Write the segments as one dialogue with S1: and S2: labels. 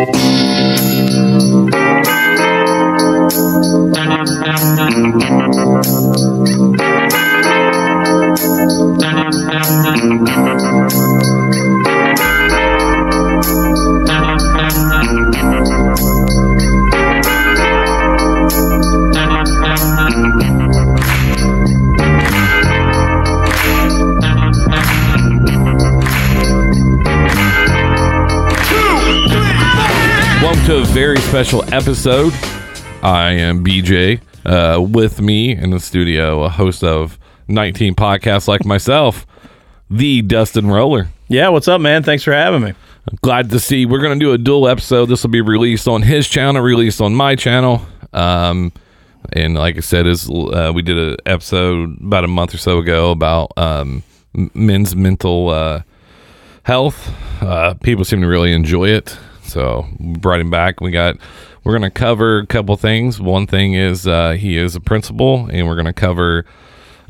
S1: Música special episode. I am BJ. Uh, with me in the studio, a host of 19 podcasts like myself, the Dustin Roller.
S2: Yeah, what's up, man? Thanks for having me.
S1: Glad to see. We're going to do a dual episode. This will be released on his channel, released on my channel. Um, and like I said, is uh, we did an episode about a month or so ago about um, men's mental uh, health. Uh, people seem to really enjoy it, so brought him back. We got we're going to cover a couple things. One thing is uh, he is a principal, and we're going to cover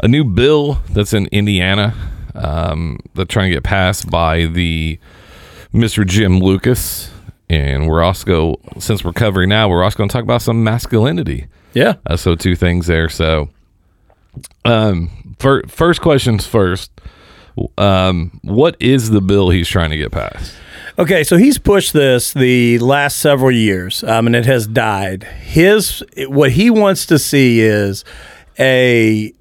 S1: a new bill that's in Indiana um, that's trying to get passed by the Mr. Jim Lucas. And we're also, since we're covering now, we're also going to talk about some masculinity.
S2: Yeah.
S1: Uh, so two things there. So, um, fir- first questions first. Um, what is the bill he's trying to get passed?
S2: Okay, so he's pushed this the last several years, um, and it has died. His what he wants to see is a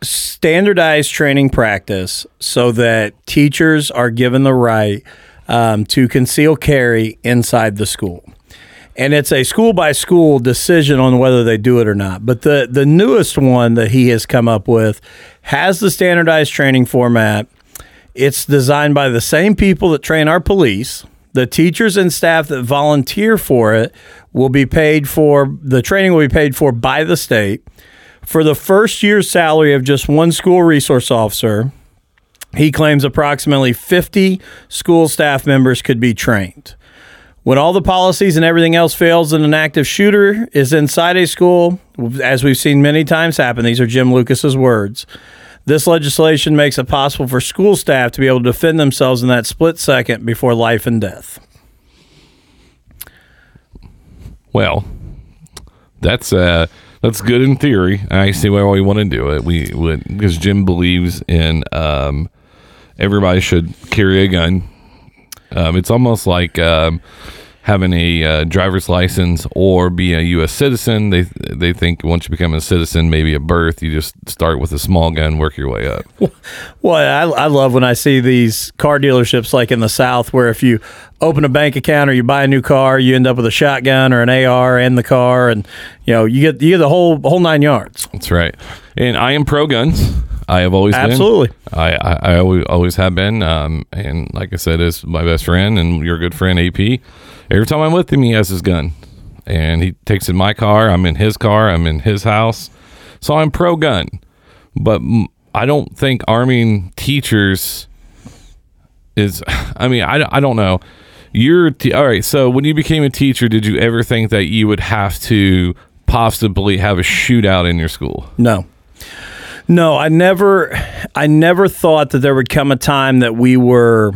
S2: standardized training practice so that teachers are given the right um, to conceal carry inside the school. And it's a school by school decision on whether they do it or not. But the, the newest one that he has come up with has the standardized training format. It's designed by the same people that train our police. The teachers and staff that volunteer for it will be paid for, the training will be paid for by the state. For the first year's salary of just one school resource officer, he claims approximately 50 school staff members could be trained. When all the policies and everything else fails and an active shooter is inside a school, as we've seen many times happen, these are Jim Lucas's words. This legislation makes it possible for school staff to be able to defend themselves in that split second before life and death.
S1: Well, that's uh that's good in theory. I see why we want to do it. We would because Jim believes in um everybody should carry a gun. Um, it's almost like um, having a uh, driver's license or be a U.S. citizen. They they think once you become a citizen, maybe at birth, you just start with a small gun, work your way up.
S2: Well, I, I love when I see these car dealerships like in the South where if you open a bank account or you buy a new car, you end up with a shotgun or an AR in the car, and you know you get you get the whole whole nine yards.
S1: That's right. And I am pro guns. I have always
S2: Absolutely.
S1: been. I, I, I always, always have been. Um, and like I said, is my best friend and your good friend AP. Every time I'm with him, he has his gun, and he takes in my car. I'm in his car. I'm in his house. So I'm pro gun, but I don't think arming teachers is. I mean, I, I don't know. You're t- all right. So when you became a teacher, did you ever think that you would have to possibly have a shootout in your school?
S2: No. No, I never I never thought that there would come a time that we were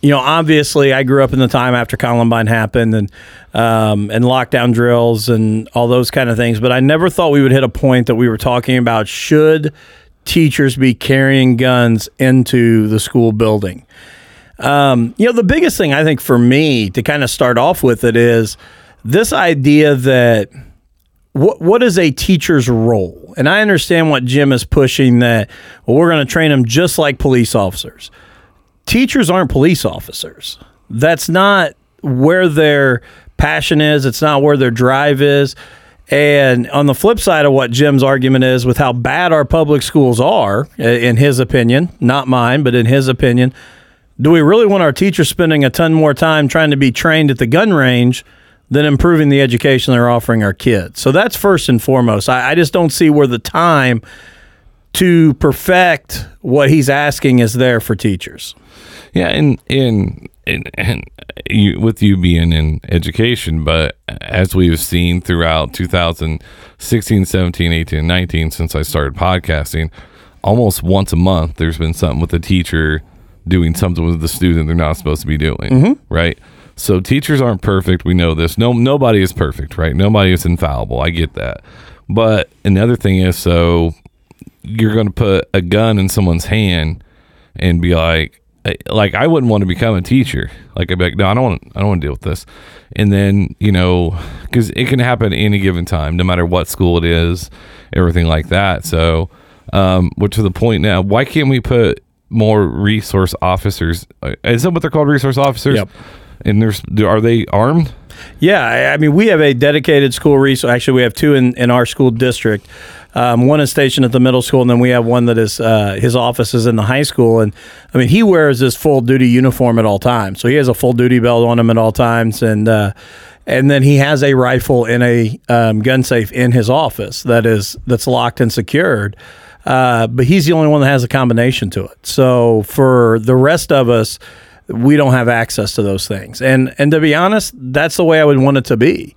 S2: you know, obviously I grew up in the time after Columbine happened and um, and lockdown drills and all those kind of things, but I never thought we would hit a point that we were talking about should teachers be carrying guns into the school building. Um, you know, the biggest thing I think for me to kind of start off with it is this idea that what what is a teacher's role? And I understand what Jim is pushing that well, we're going to train them just like police officers. Teachers aren't police officers. That's not where their passion is. It's not where their drive is. And on the flip side of what Jim's argument is with how bad our public schools are, in his opinion, not mine, but in his opinion, do we really want our teachers spending a ton more time trying to be trained at the gun range than improving the education they're offering our kids? So that's first and foremost. I, I just don't see where the time to perfect what he's asking is there for teachers.
S1: Yeah, and and and, and you, with you being in education, but as we've seen throughout 2016, 17, 18, and 19, since I started podcasting, almost once a month there's been something with the teacher doing something with the student they're not supposed to be doing, mm-hmm. right? So teachers aren't perfect. We know this. No, nobody is perfect, right? Nobody is infallible. I get that. But another thing is, so you're going to put a gun in someone's hand and be like, eh, like I wouldn't want to become a teacher. Like I'd be like, no, I don't want, I don't want to deal with this. And then you know, because it can happen any given time, no matter what school it is, everything like that. So, um, which to the point now, why can't we put more resource officers? Uh, Is that what they're called, resource officers?
S2: Yep.
S1: And there's, are they armed?
S2: Yeah, I- mean, we have a dedicated school resource. Actually, we have two in, in our school district. Um, one is stationed at the middle school, and then we have one that is uh, his office is in the high school. And I mean, he wears his full duty uniform at all times, so he has a full duty belt on him at all times, and uh, and then he has a rifle in a um, gun safe in his office that is that's locked and secured. Uh, but he's the only one that has a combination to it. So for the rest of us, we don't have access to those things. And and to be honest, that's the way I would want it to be.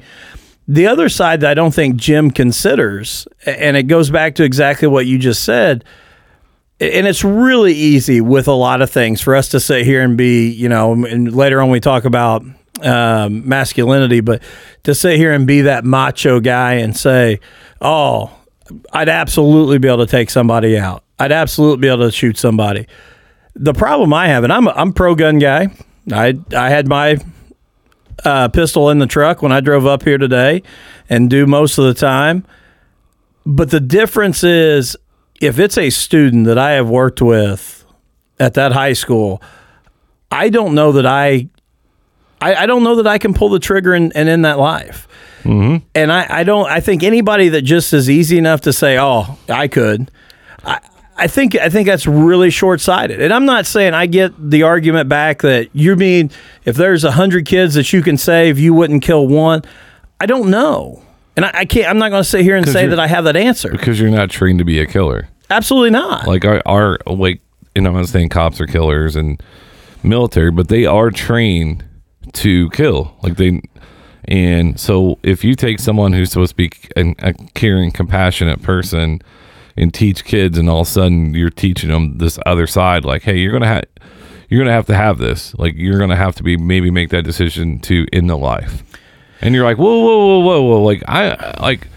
S2: The other side that I don't think Jim considers, and it goes back to exactly what you just said, and it's really easy with a lot of things for us to sit here and be, you know, and later on we talk about um, masculinity, but to sit here and be that macho guy and say, oh, I'd absolutely be able to take somebody out. I'd absolutely be able to shoot somebody. The problem I have, and I'm a, I'm pro gun guy. I I had my uh, pistol in the truck when I drove up here today, and do most of the time. But the difference is, if it's a student that I have worked with at that high school, I don't know that I, I, I don't know that I can pull the trigger and, and end that life. And I, I don't. I think anybody that just is easy enough to say, "Oh, I could," I, I think I think that's really short sighted. And I'm not saying I get the argument back that you mean if there's a hundred kids that you can save, you wouldn't kill one. I don't know, and I, I can't. I'm not going to sit here and say that I have that answer.
S1: Because you're not trained to be a killer.
S2: Absolutely not.
S1: like our, our like you know i'm not saying cops are killers and military but they are trained to kill like they and so if you take someone who's supposed to be an, a caring compassionate person and teach kids and all of a sudden you're teaching them this other side like hey you're gonna have you're gonna have to have this. Like you're gonna have to be maybe make that decision to end the life. And you're like whoa whoa whoa whoa whoa like i like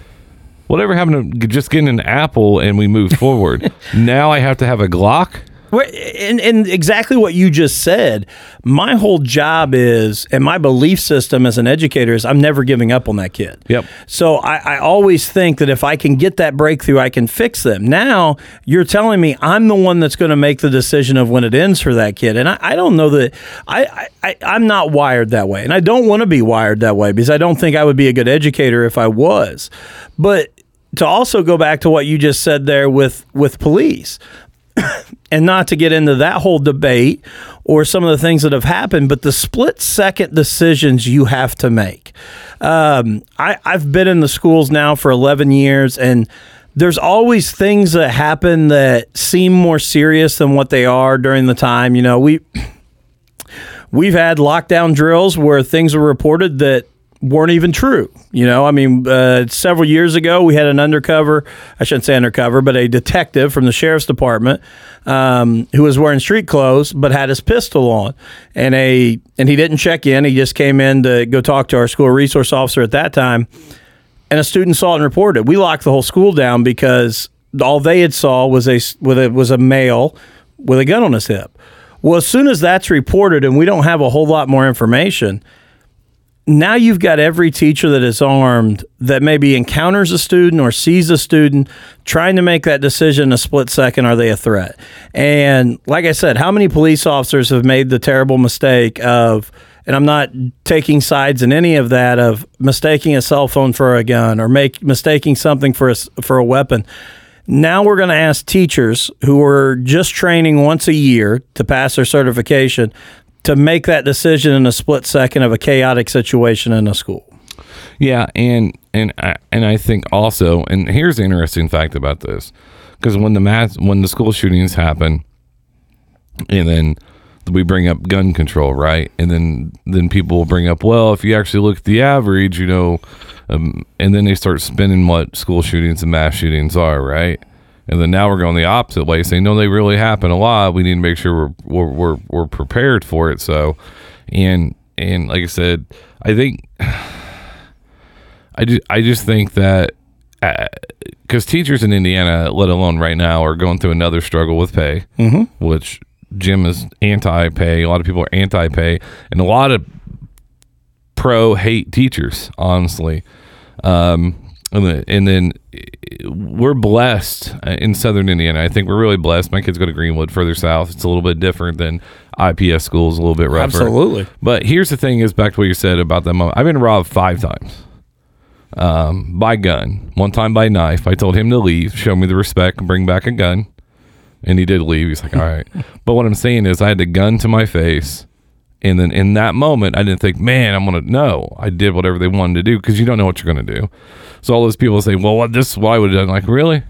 S1: whatever happened to just getting an apple and we move forward. Now i have to have a glock
S2: And, and exactly what you just said, my whole job is, and my belief system as an educator is, I'm never giving up on that kid.
S1: Yep.
S2: So I, I always think that if I can get that breakthrough, I can fix them. Now you're telling me I'm the one that's going to make the decision of when it ends for that kid, and I, I don't know that I, I, I I'm not wired that way, and I don't want to be wired that way because I don't think I would be a good educator if I was. But to also go back to what you just said there with with police and not to get into that whole debate or some of the things that have happened, but the split second decisions you have to make. Um, I, I've been in the schools now for 11 years, and there's always things that happen that seem more serious than what they are during the time. You know, we we've had lockdown drills where things were reported that weren't even true. You know, I mean, uh, several years ago, we had an undercover, I shouldn't say undercover, but a detective from the sheriff's department um, who was wearing street clothes but had his pistol on. And a and he didn't check in. He just came in to go talk to our school resource officer at that time. And a student saw it and reported. it. We locked the whole school down because all they had saw was a was a male with a gun on his hip. Well, as soon as that's reported and we don't have a whole lot more information, now you've got every teacher that is armed that maybe encounters a student or sees a student trying to make that decision in a split second are they a threat? And like i said how many police officers have made the terrible mistake of and i'm not taking sides in any of that of mistaking a cell phone for a gun or make mistaking something for a, for a weapon. Now we're going to ask teachers who are just training once a year to pass their certification to make that decision in a split second of a chaotic situation in a school.
S1: Yeah, and and I, and I think also, and here's the interesting fact about this, because when the mass when the school shootings happen, and then we bring up gun control, right? And then then people will bring up, well, if you actually look at the average, you know, um, and then they start spinning what school shootings and mass shootings are, right? And then now we're going the opposite way, saying no, they really happen a lot. We need to make sure we're we're we're, we're prepared for it. So, and and like I said, I think I just I just think that because teachers in Indiana, let alone right now, are going through another struggle with pay, mm-hmm. which Jim is anti-pay. A lot of people are anti-pay, and a lot of pro hate teachers. Honestly, um, and, then, and then we're blessed in Southern Indiana. I think we're really blessed. My kids go to Greenwood, further south. It's a little bit different than IPS schools, a little bit rougher.
S2: Absolutely.
S1: But here's the thing: is back to what you said about that moment. I've been robbed five times um, by gun, one time by knife. I told him to leave, show me the respect, and bring back a gun. And he did leave. He's like, all right. but what I'm saying is, I had the gun to my face. And then in that moment, I didn't think, man, I'm going to know. I did whatever they wanted to do because you don't know what you're going to do. So all those people say, well, what, this is what I would have done. Like, really?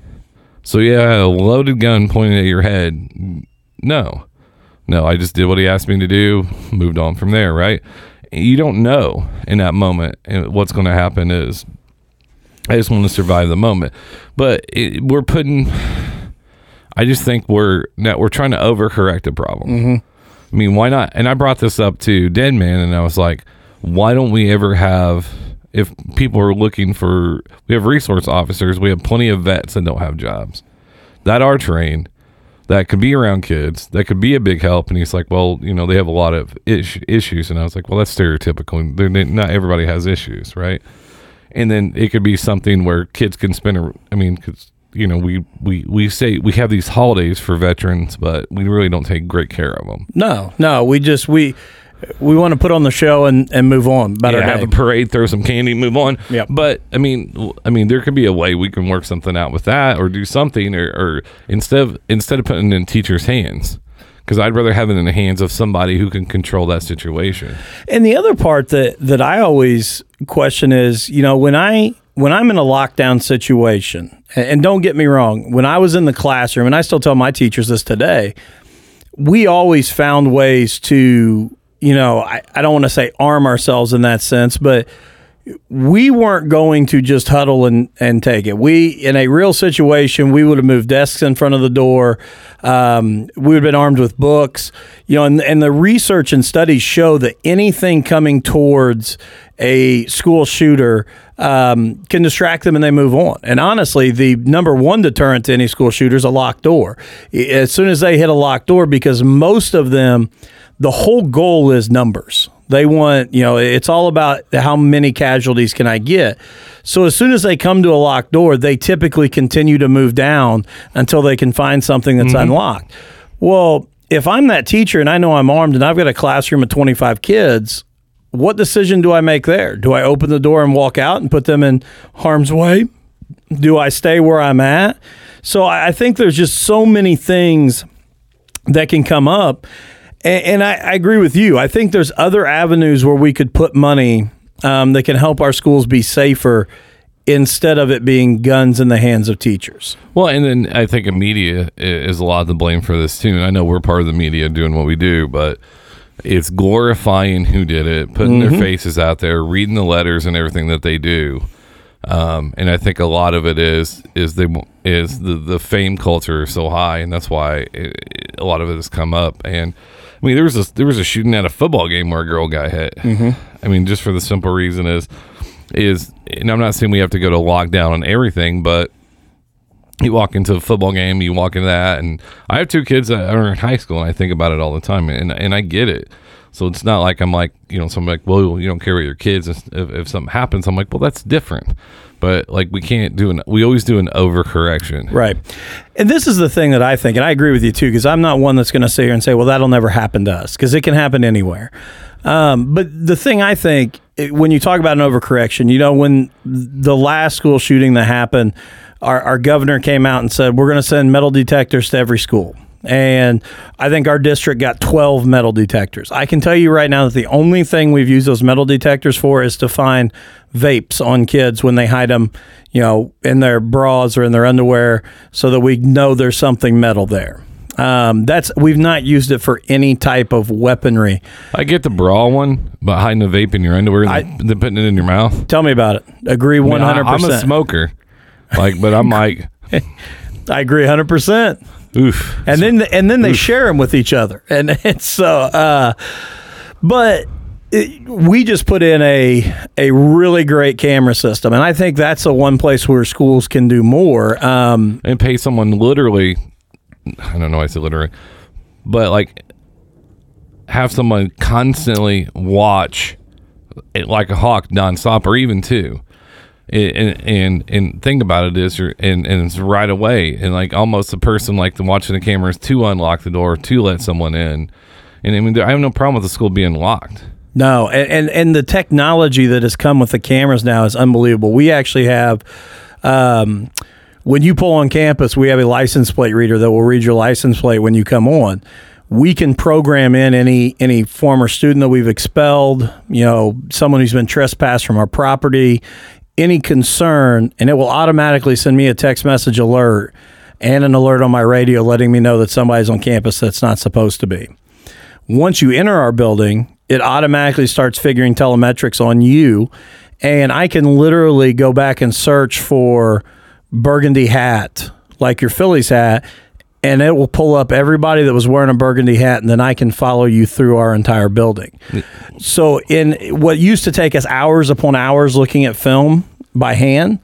S1: So yeah, a loaded gun pointed at your head. No, no, I just did what he asked me to do, moved on from there, right? You don't know in that moment what's going to happen is I just want to survive the moment. But it, we're putting I just think we're now we're trying to overcorrect a problem.
S2: Mm-hmm.
S1: I mean, why not? And I brought this up to Dead Man and I was like, why don't we ever have if people are looking for we have resource officers, we have plenty of vets that don't have jobs that are trained that could be around kids that could be a big help. And he's like well you know they have a lot of ish- issues. And i was like well that's stereotypical. They're, not everybody has issues right? And then it could be something where kids can spend a, i mean because you know we, we we say we have these holidays for veterans but we really don't take great care of them
S2: No, no, we just we we want to put on the show and, and move on about
S1: yeah, have a parade, throw some candy, move on.
S2: Yeah.
S1: But I mean, I mean, there could be a way we can work something out with that, or do something, or, or instead of instead of putting it in teachers' hands, because I'd rather have it in the hands of somebody who can control that situation.
S2: And the other part that that I always question is, you know, when I when I'm in a lockdown situation, and, don't get me wrong, when I was in the classroom, and I still tell my teachers this today, we always found ways to, you know, I, I don't want to say arm ourselves in that sense, but we weren't going to just huddle and, and take it. We, in a real situation, we would have moved desks in front of the door. Um, we would have been armed with books, you know, and, and the research and studies show that anything coming towards a school shooter um, can distract them and they move on. And honestly, the number one deterrent to any school shooter is a locked door. As soon as they hit a locked door, because most of them, the whole goal is numbers. They want, you know, it's all about how many casualties can I get. So as soon as they come to a locked door, they typically continue to move down until they can find something that's unlocked. Well, if I'm that teacher and I know I'm armed and I've got a classroom of 25 kids, what decision do I make there? Do I open the door and walk out and put them in harm's way? Do I stay where I'm at? So I think there's just so many things that can come up. And, and I, I agree with you. I think there's other avenues where we could put money um, that can help our schools be safer instead of it being guns in the hands of teachers.
S1: Well, and then I think the media is a lot of the blame for this too. I know we're part of the media doing what we do, but it's glorifying who did it, putting their faces out there, reading the letters and everything that they do. Um, and I think a lot of it is is they is the the fame culture is so high, and that's why it, it- a lot of it has come up. And I mean, there was a there was a shooting at a football game where a girl got hit. I mean, just for the simple reason is is, and I'm not saying we have to go to lockdown on everything, but you walk into a football game, you walk into that, and I have two kids that are in high school, and I think about it all the time, and and I get it. So it's not like I'm like you know, so I'm like, well, you don't care about your kids. If, if something happens, I'm like, well, that's different. But like, we can't do an. We always do an overcorrection.
S2: Right. And this is the thing that I think, and I agree with you too, because I'm not one that's going to sit here and say, well, that'll never happen to us, because it can happen anywhere. Um, but the thing I think, it- when you talk about an overcorrection, you know, when the last school shooting that happened, our, our governor came out and said, we're going to send metal detectors to every school. And I think our district got 12 metal detectors. I can tell you right now that the only thing we've used those metal detectors for is to find vapes on kids when they hide them, you know, in their bras or in their underwear so that we know there's something metal there. Um, that's we've not used it for any type of weaponry.
S1: I get the bra one, but hiding the vape in your underwear and
S2: I-
S1: then- putting it in your mouth.
S2: Tell me about it. Agree one hundred
S1: I'm a smoker, like, but I'm like,
S2: I agree hundred percent.
S1: oof.
S2: and then and then they share them with each other and it's so uh but it, we just put in a a really great camera system, and I think that's the one place where schools can do more. Um,
S1: and pay someone literally I don't know I say literally, but like have someone constantly watch it like a hawk nonstop or even two. And, and and think about it is you're and, and it's right away and like almost a person like the watching the cameras to unlock the door to let someone in and I mean I have no problem with the school being locked
S2: no, and, and, and the technology that has come with the cameras now is unbelievable. We actually have. Um, when you pull on campus, we have a license plate reader that will read your license plate when you come on. We can program in any any former student that we've expelled, you know, someone who's been trespassed from our property, any concern, and it will automatically send me a text message alert and an alert on my radio letting me know that somebody's on campus that's not supposed to be. Once you enter our building, it automatically starts figuring telemetrics on you. And I can literally go back and search for burgundy hat, like your Phillies hat, and it will pull up everybody that was wearing a burgundy hat, and then I can follow you through our entire building. So, in what used to take us hours upon hours looking at film by hand,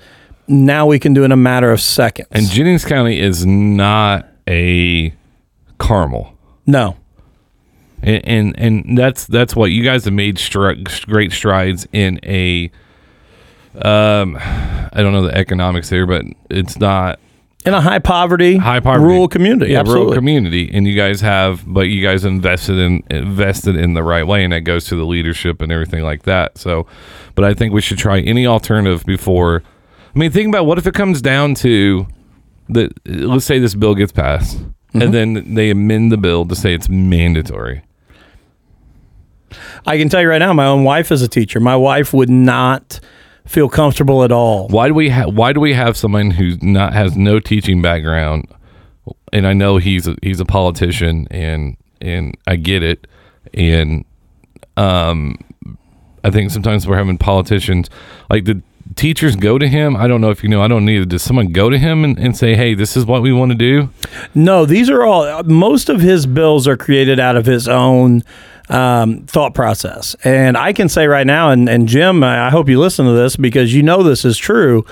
S2: now we can do it in a matter of seconds.
S1: And Jennings County is not a Carmel.
S2: No
S1: and and, and that's that's what you guys have made stri- great strides in a um I don't know the economics here, but it's not
S2: in a high poverty,
S1: high poverty
S2: rural community.
S1: Yeah,
S2: absolutely.
S1: rural community, and you guys have, but you guys invested in invested in the right way, and that goes to the leadership and everything like that. So, but I think we should try any alternative before. I mean, think about what if it comes down to that. Let's say this bill gets passed, mm-hmm. and then they amend the bill to say it's mandatory.
S2: I can tell you right now, my own wife is a teacher. My wife would not feel comfortable at all.
S1: Why do we have Why do we have someone who not has no teaching background? And I know he's a, he's a politician, and and I get it, and um, I think sometimes we're having politicians like the teachers go to him? I don't know if you know. I don't need. Does someone go to him and, and say, "Hey, this is what we want to do"?
S2: No, these are all. Most of his bills are created out of his own um, thought process. And I can say right now, and, and Jim, I hope you listen to this because you know this is true.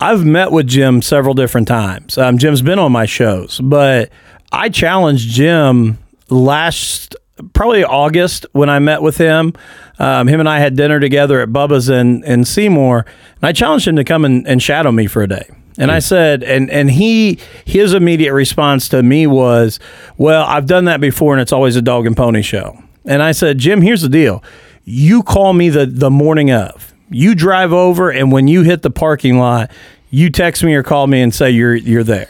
S2: I've met with Jim several different times. Um, Jim's been on my shows, but I challenged Jim last probably August when I met with him. Um, him and I had dinner together at Bubba's in, in Seymour, and I challenged him to come and, and shadow me for a day. And I said, and and he his immediate response to me was, "Well, I've done that before, and it's always a dog and pony show." And I said, "Jim, here's the deal: you call me the the morning of, you drive over, and when you hit the parking lot, you text me or call me and say you're you're there."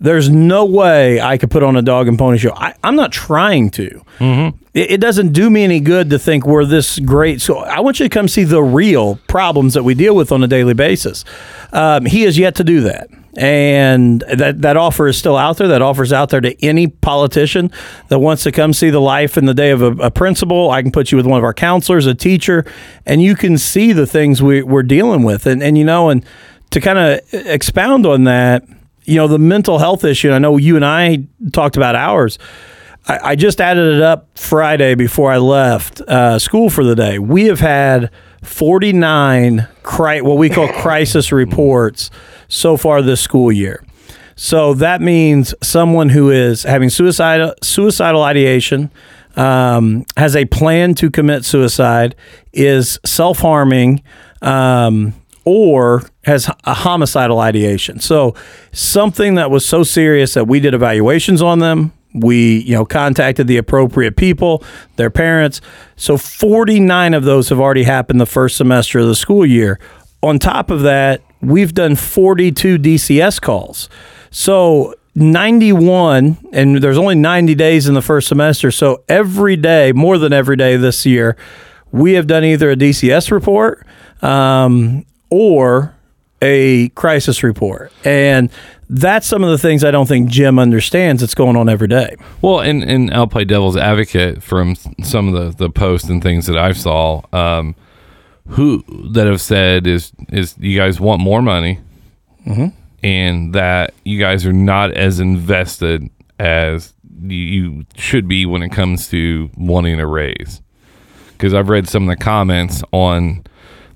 S2: There's no way I could put on a dog and pony show. I, am not trying to. Mm-hmm. It, it, doesn't do me any good to think we're this great. So I want you to come see the real problems that we deal with on a daily basis. Um, he has yet to do that. And that, that offer is still out there. That offer is out there to any politician that wants to come see the life in the day of a, a principal. I can put you with one of our counselors, a teacher, and you can see the things we, we're dealing with. And, and, you know, and to kind of expound on that, you know, the mental health issue, I know you and I talked about ours. I, I just added it up Friday before I left uh, school for the day. We have had 49 cri- what we call crisis reports so far this school year. So that means someone who is having suicidal suicidal ideation, um, has a plan to commit suicide, is self harming, um, or has a homicidal ideation. So something that was so serious that we did evaluations on them. We, you know, contacted the appropriate people, their parents. So 49 of those have already happened the first semester of the school year. On top of that, we've done 42 DCS calls. So 91, and there's only 90 days in the first semester. So every day, more than every day this year, we have done either a DCS report um, or a crisis report. And that's some of the things I don't think Jim understands that's going on every day.
S1: Well, and, and I'll play devil's advocate from some of the, the posts and things that I've saw. Um, who that have said is is you guys want more money, mm-hmm. and that you guys are not as invested as you should be when it comes to wanting a raise. because I've read some of the comments on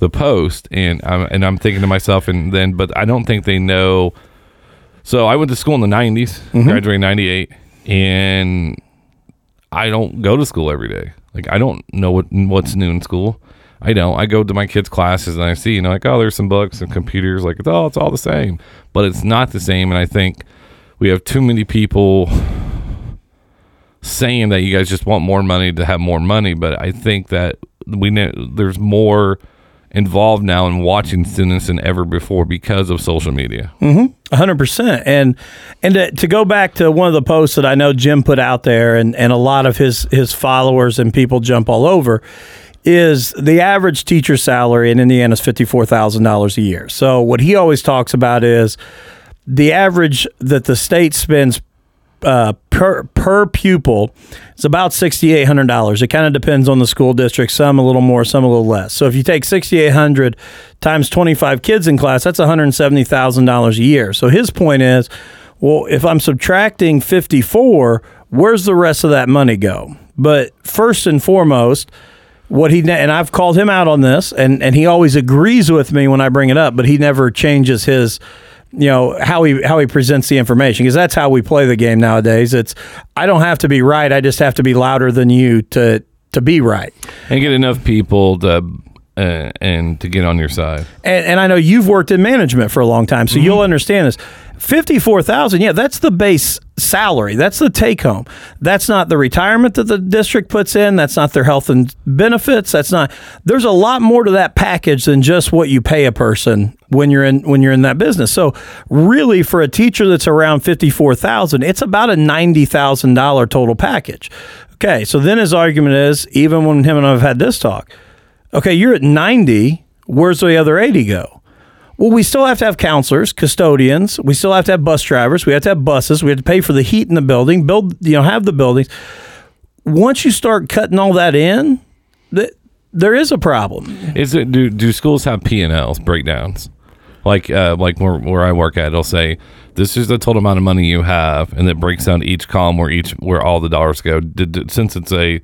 S1: the post, and I'm and I'm thinking to myself, and then, but I don't think they know. So I went to school in the '90s, mm-hmm. graduated '98, and I don't go to school every day. Like I don't know what what's new in school. I don't. I go to my kids' classes and I see, you know, like oh, there's some books and computers. Like oh, it's all the same, but it's not the same. And I think we have too many people saying that you guys just want more money to have more money. But I think that we know there's more involved now in watching students than ever before because of social media. Mm-hmm.
S2: hundred percent. And and to, to go back to one of the posts that I know Jim put out there, and and a lot of his his followers and people jump all over, is the average teacher salary in Indiana is fifty four thousand dollars a year. So what he always talks about is the average that the state spends uh, per per pupil it's about sixty eight hundred dollars. It kind of depends on the school district. Some a little more, some a little less. So if you take sixty eight hundred times twenty five kids in class, that's one hundred seventy thousand dollars a year. So his point is, well, if I'm subtracting fifty four, where's the rest of that money go? But first and foremost, what he and I've called him out on this, and and he always agrees with me when I bring it up, but he never changes his you know how he how he presents the information because that's how we play the game nowadays. It's I don't have to be right, I just have to be louder than you to to be right.
S1: And get enough people to uh, and to get on your side.
S2: And, and I know you've worked in management for a long time, so you'll understand this. Fifty-four thousand, yeah, that's the base salary. That's the take-home. That's not the retirement that the district puts in. That's not their health and benefits. That's not. There's a lot more to that package than just what you pay a person when you're in when you're in that business. So, really, for a teacher that's around fifty-four thousand, it's about a ninety thousand dollar total package. Okay, so then his argument is, even when him and I have had this talk, okay, you're at 90. Where's the other 80 go? Well, we still have to have counselors, custodians. We still have to have bus drivers. We have to have buses. We have to pay for the heat in the building, build, you know, have the buildings. Once you start cutting all that in, th- there is a problem.
S1: Is it do do schools have P and Ls breakdowns? Like uh, like where where I work at, it'll say this is the total amount of money you have, and it breaks down each column where each where all the dollars go. Since it's a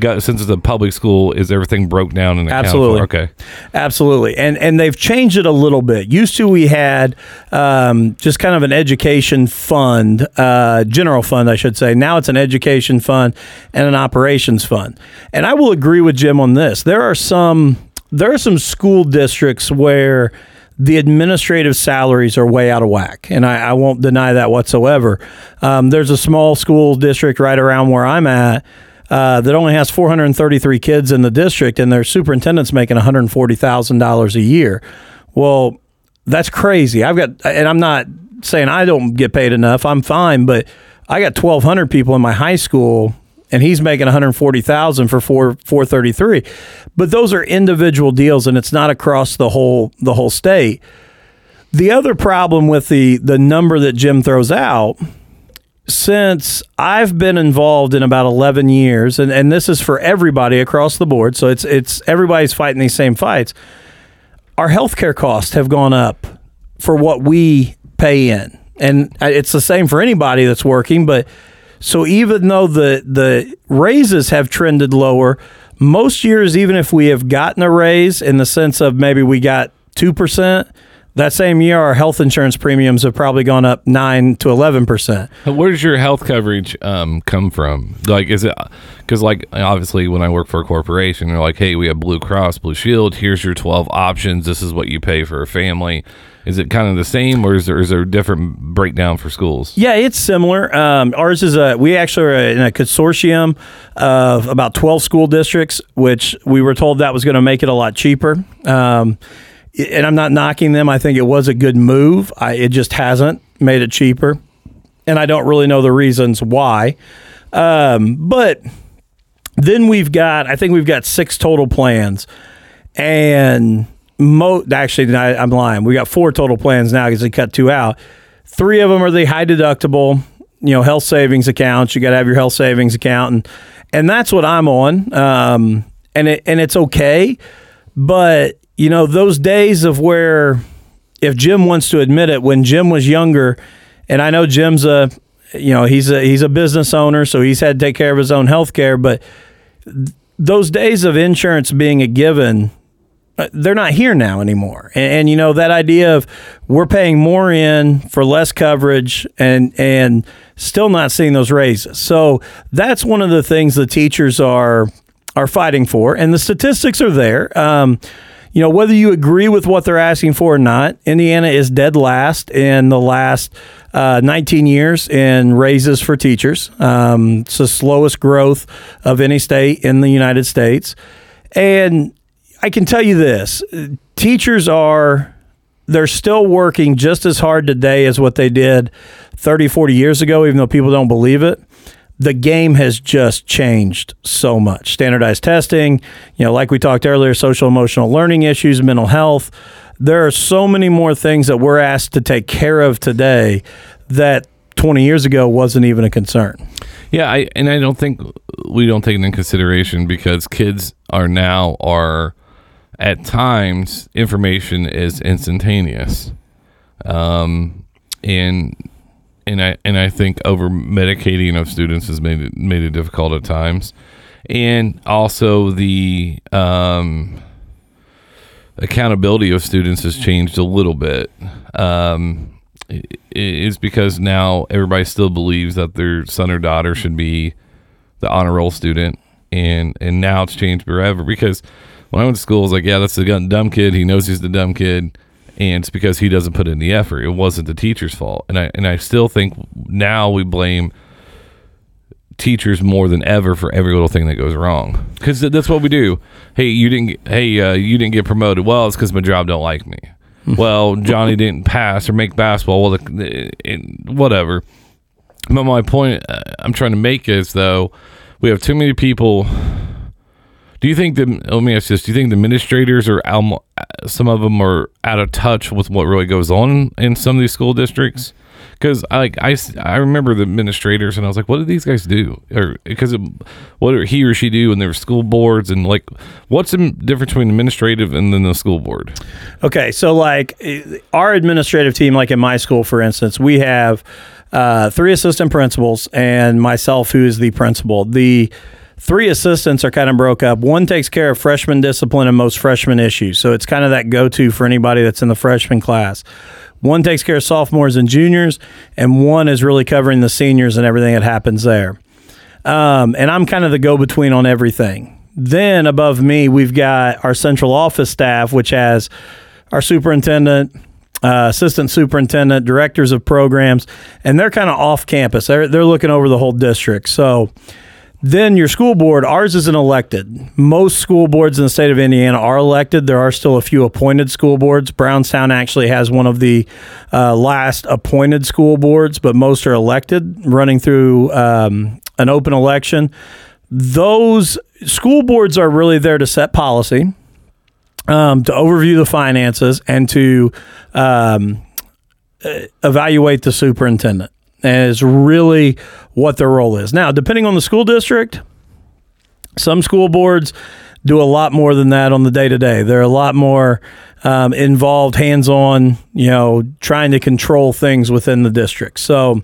S1: got, since it's a public school, is everything broke down and
S2: Absolutely.
S1: For? Okay,
S2: Absolutely, and and they've changed it a little bit. Used to we had um, just kind of an education fund, uh, general fund, I should say. Now it's an education fund and an operations fund. And I will agree with Jim on this. There are some there are some school districts where the administrative salaries are way out of whack, and I, I won't deny that whatsoever. Um, there's a small school district right around where I'm at uh, that only has 433 kids in the district, and their superintendent's making 140 thousand dollars a year. Well, that's crazy. I've got, and I'm not saying I don't get paid enough. I'm fine, but I got 1,200 people in my high school, and he's making 140,000 for four 433. But those are individual deals, and it's not across the whole the whole state. The other problem with the the number that Jim throws out since I've been involved in about 11 years, and, and this is for everybody across the board, so it's it's everybody's fighting these same fights. Our healthcare costs have gone up for what we pay in, and it's the same for anybody that's working. But so even though the the raises have trended lower, most years, even if we have gotten a raise in the sense of maybe we got two percent. That same year, our health insurance premiums have probably gone up nine to eleven percent.
S1: where does your health coverage um, come from? Like, is it because like obviously when I work for a corporation, they're like, hey, we have Blue Cross Blue Shield. Here's your 12 options. This is what you pay for a family. Is it kind of the same, or is there is there a different breakdown for schools?
S2: Yeah, it's similar. Um, ours is a we actually are in a consortium of about twelve school districts, which we were told that was going to make it a lot cheaper. Um, and I'm not knocking them. I think it was a good move. I, it just hasn't made it cheaper, and I don't really know the reasons why. Um, but then we've got I think we've got six total plans, and mo actually I, I'm lying. We got four total plans now because they cut two out. Three of them are the high deductible, you know, health savings accounts. You got to have your health savings account, and and that's what I'm on. Um, and it and it's okay, but you know those days of where if Jim wants to admit it, when Jim was younger, and I know Jim's a you know he's a he's a business owner, so he's had to take care of his own health care, but those days of insurance being a given uh, they're not here now anymore. And, and, you know that idea of we're paying more in for less coverage and and still not seeing those raises. So that's one of the things the teachers are are fighting for, and the statistics are there. Um, you know whether you agree with what they're asking for or not, Indiana is dead last in the last uh, 19 years in raises for teachers. Um, it's the slowest growth of any state in the United States, and I can tell you this teachers are they're still working just as hard today as what they did 30 40 years ago even though people don't believe it the game has just changed so much. Standardized testing you know like we talked earlier social emotional learning issues mental health. There are so many more things that we're asked to take care of today that 20 years ago wasn't even a concern.
S1: Yeah I, and i don't think we don't take it in consideration because kids are now are at times information is instantaneous. Um, and and I and I think over medicating of students has made it made it difficult at times. And also the um, accountability of students has changed a little bit. Um, it's because now everybody still believes that their son or daughter should be the honor roll student. And and now it's changed forever because when I went to school, I was like, yeah, that's the dumb kid. He knows he's the dumb kid, and it's because he doesn't put in the effort. It wasn't the teacher's fault, and I and I still think now we blame teachers more than ever for every little thing that goes wrong because that's what we do. Hey, you didn't. Get, hey, uh, you didn't get promoted. Well, it's because my job don't like me. well, Johnny didn't pass or make basketball. Well, the, it, whatever. But my point uh, I'm trying to make is though we have too many people do you think the let me ask this? Do you think the administrators are some of them are out of touch with what really goes on in some of these school districts? Because I like I, I remember the administrators and I was like, what do these guys do? Or because what do he or she do in their school boards and like what's the difference between administrative and then the school board?
S2: Okay, so like our administrative team, like in my school, for instance, we have uh, three assistant principals and myself, who is the principal. The three assistants are kind of broke up. One takes care of freshman discipline and most freshman issues. So it's kind of that go to for anybody that's in the freshman class. One takes care of sophomores and juniors, and one is really covering the seniors and everything that happens there. Um, and I'm kind of the go between on everything. Then above me, we've got our central office staff, which has our superintendent, uh, assistant superintendent, directors of programs, and they're kind of off campus. They're, they're looking over the whole district. So, then your school board, ours isn't elected. Most school boards in the state of Indiana are elected. There are still a few appointed school boards. Brownstown actually has one of the uh, last appointed school boards, but most are elected, running through um, an open election. Those school boards are really there to set policy, um, to overview the finances, and to um, evaluate the superintendent is really what their role is. Now, depending on the school district, some school boards do a lot more than that on the day to day. They're a lot more um, involved, hands on, you know, trying to control things within the district. So,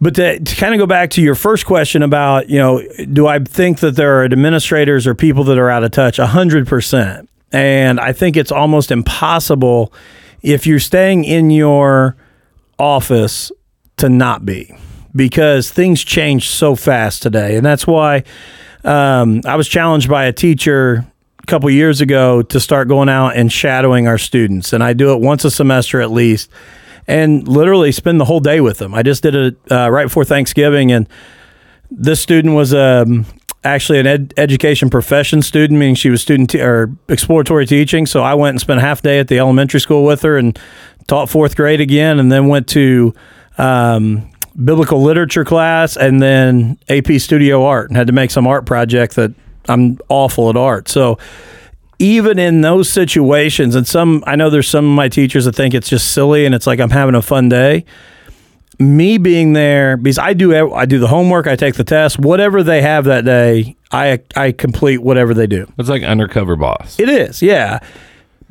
S2: but to, to kind of go back to your first question about, you know, do I think that there are administrators or people that are out of touch? A hundred percent. And I think it's almost impossible if you're staying in your office to not be because things change so fast today. And that's why um, I was challenged by a teacher a couple years ago to start going out and shadowing our students. And I do it once a semester at least and literally spend the whole day with them. I just did it uh, right before Thanksgiving. And this student was um, actually an ed- education profession student, meaning she was student te- or exploratory teaching. So I went and spent half day at the elementary school with her and taught fourth grade again, and then went to um, biblical literature class and then AP Studio Art and had to make some art project that I'm awful at art. So even in those situations, and some I know there's some of my teachers that think it's just silly and it's like I'm having a fun day. Me being there because I do I do the homework, I take the test, whatever they have that day, I I complete whatever they do.
S1: It's like undercover boss.
S2: It is, yeah.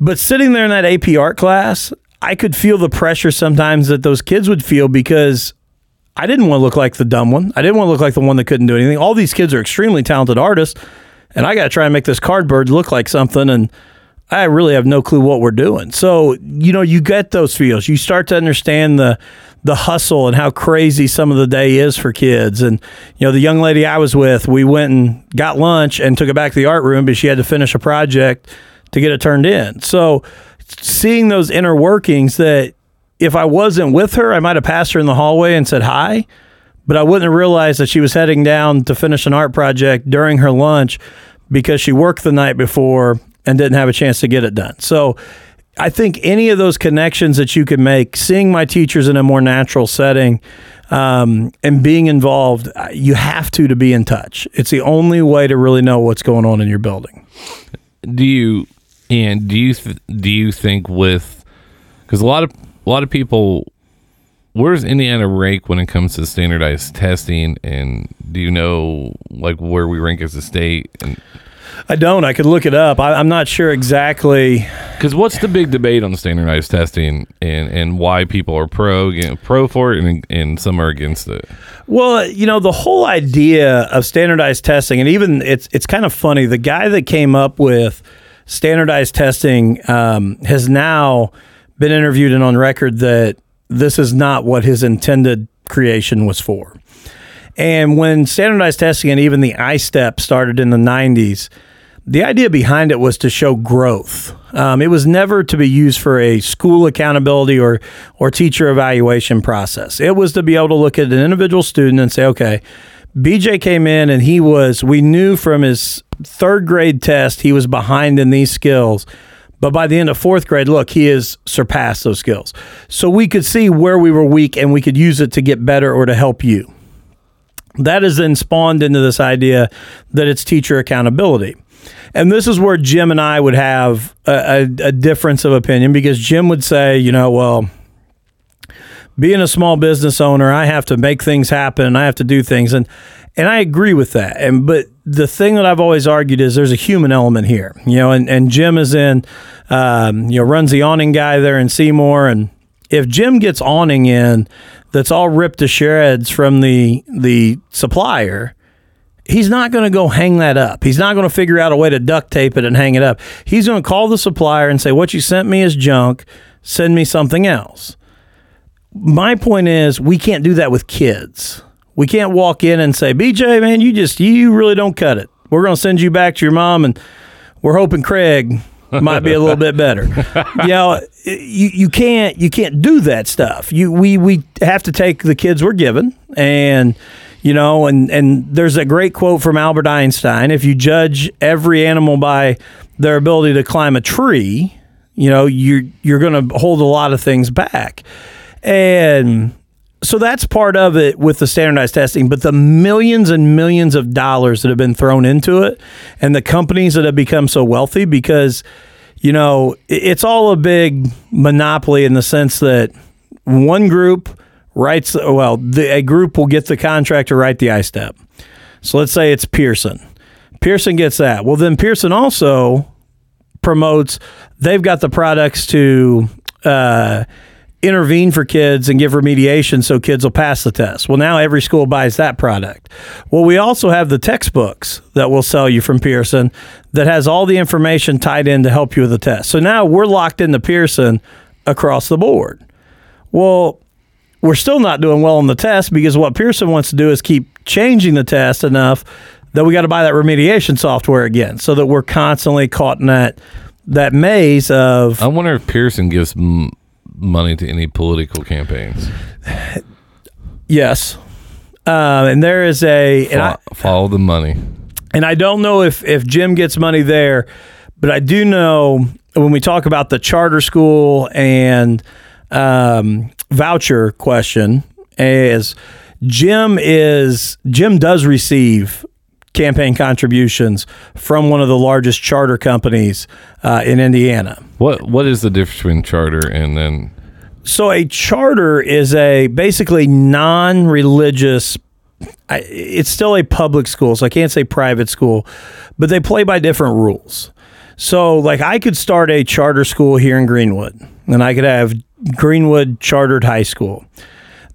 S2: But sitting there in that AP art class, I could feel the pressure sometimes that those kids would feel because I didn't want to look like the dumb one. I didn't want to look like the one that couldn't do anything. All these kids are extremely talented artists. and I got to try and make this cardboard look like something, and I really have no clue what we're doing. So you know, you get those feels. You start to understand the the hustle and how crazy some of the day is for kids. And you know, the young lady I was with, we went and got lunch and took it back to the art room, but she had to finish a project to get it turned in. So seeing those inner workings that if I wasn't with her, I might have passed her in the hallway and said hi, but I wouldn't have realized that she was heading down to finish an art project during her lunch because she worked the night before and didn't have a chance to get it done. So I think any of those connections that you can make, seeing my teachers in a more natural setting, um, and being involved, you have to to be in touch. It's the only way to really know what's going on in your building.
S1: Do you and do you th- do you think with because a lot of a lot of people where's Indiana rank when it comes to standardized testing and do you know like where we rank as a state and
S2: I don't. I could look it up. I, am not sure exactly.
S1: Because what's the big debate on standardized testing and, and why people are pro pro for it and, and some are against it?
S2: Well, you know, the whole idea of standardized testing, and even it's it's kind of funny. The guy that came up with standardized testing um, has now been interviewed and on record that this is not what his intended creation was for. And when standardized testing and even the I-STEP started in the 90s, the idea behind it was to show growth. Um, it was never to be used for a school accountability or or teacher evaluation process. It was to be able to look at an individual student and say, okay, BJ came in and he was. We knew from his third grade test he was behind in these skills. But by the end of fourth grade, look, he has surpassed those skills. So we could see where we were weak and we could use it to get better or to help you. That has then spawned into this idea that it's teacher accountability. And this is where Jim and I would have a, a, a difference of opinion because Jim would say, you know, well, being a small business owner, I have to make things happen. I have to do things, and and I agree with that. And but the thing that I've always argued is there's a human element here, you know. And and Jim is in, um, you know, runs the awning guy there in Seymour, and if Jim gets awning in that's all ripped to shreds from the the supplier, he's not going to go hang that up. He's not going to figure out a way to duct tape it and hang it up. He's going to call the supplier and say, "What you sent me is junk. Send me something else." My point is, we can't do that with kids. We can't walk in and say, "BJ, man, you just you really don't cut it. We're going to send you back to your mom and we're hoping Craig might be a little bit better." you know, you, you can't you can't do that stuff. You we we have to take the kids we're given and you know, and and there's a great quote from Albert Einstein: "If you judge every animal by their ability to climb a tree, you know, you're you're going to hold a lot of things back." And so that's part of it with the standardized testing, but the millions and millions of dollars that have been thrown into it, and the companies that have become so wealthy because, you know, it's all a big monopoly in the sense that one group writes, well, the, a group will get the contract to write the I-STEP. So let's say it's Pearson. Pearson gets that. Well, then Pearson also promotes, they've got the products to uh, intervene for kids and give remediation so kids will pass the test. Well, now every school buys that product. Well, we also have the textbooks that we'll sell you from Pearson that has all the information tied in to help you with the test. So now we're locked into Pearson across the board. Well, we're still not doing well on the test because what Pearson wants to do is keep changing the test enough that we got to buy that remediation software again so that we're constantly caught in that that maze of
S1: I wonder if Pearson gives money to any political campaigns.
S2: yes. Uh, and there is a
S1: and I, follow the money.
S2: And I don't know if if Jim gets money there, but I do know when we talk about the charter school and um, voucher question is Jim is Jim does receive campaign contributions from one of the largest charter companies uh, in Indiana.
S1: What what is the difference between charter and then?
S2: So a charter is a basically non-religious. It's still a public school, so I can't say private school, but they play by different rules. So, like, I could start a charter school here in Greenwood, and I could have Greenwood Chartered High School.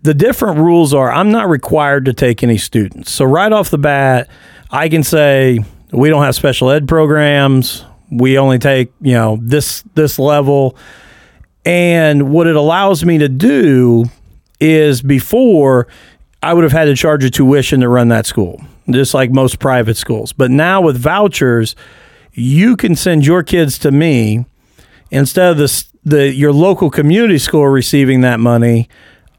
S2: The different rules are I'm not required to take any students. So, right off the bat, I can say, We don't have special ed programs. We only take, you know, this this level. And what it allows me to do is before I would have had to charge a tuition to run that school, just like most private schools. But now with vouchers, you can send your kids to me instead of the, the your local community school receiving that money.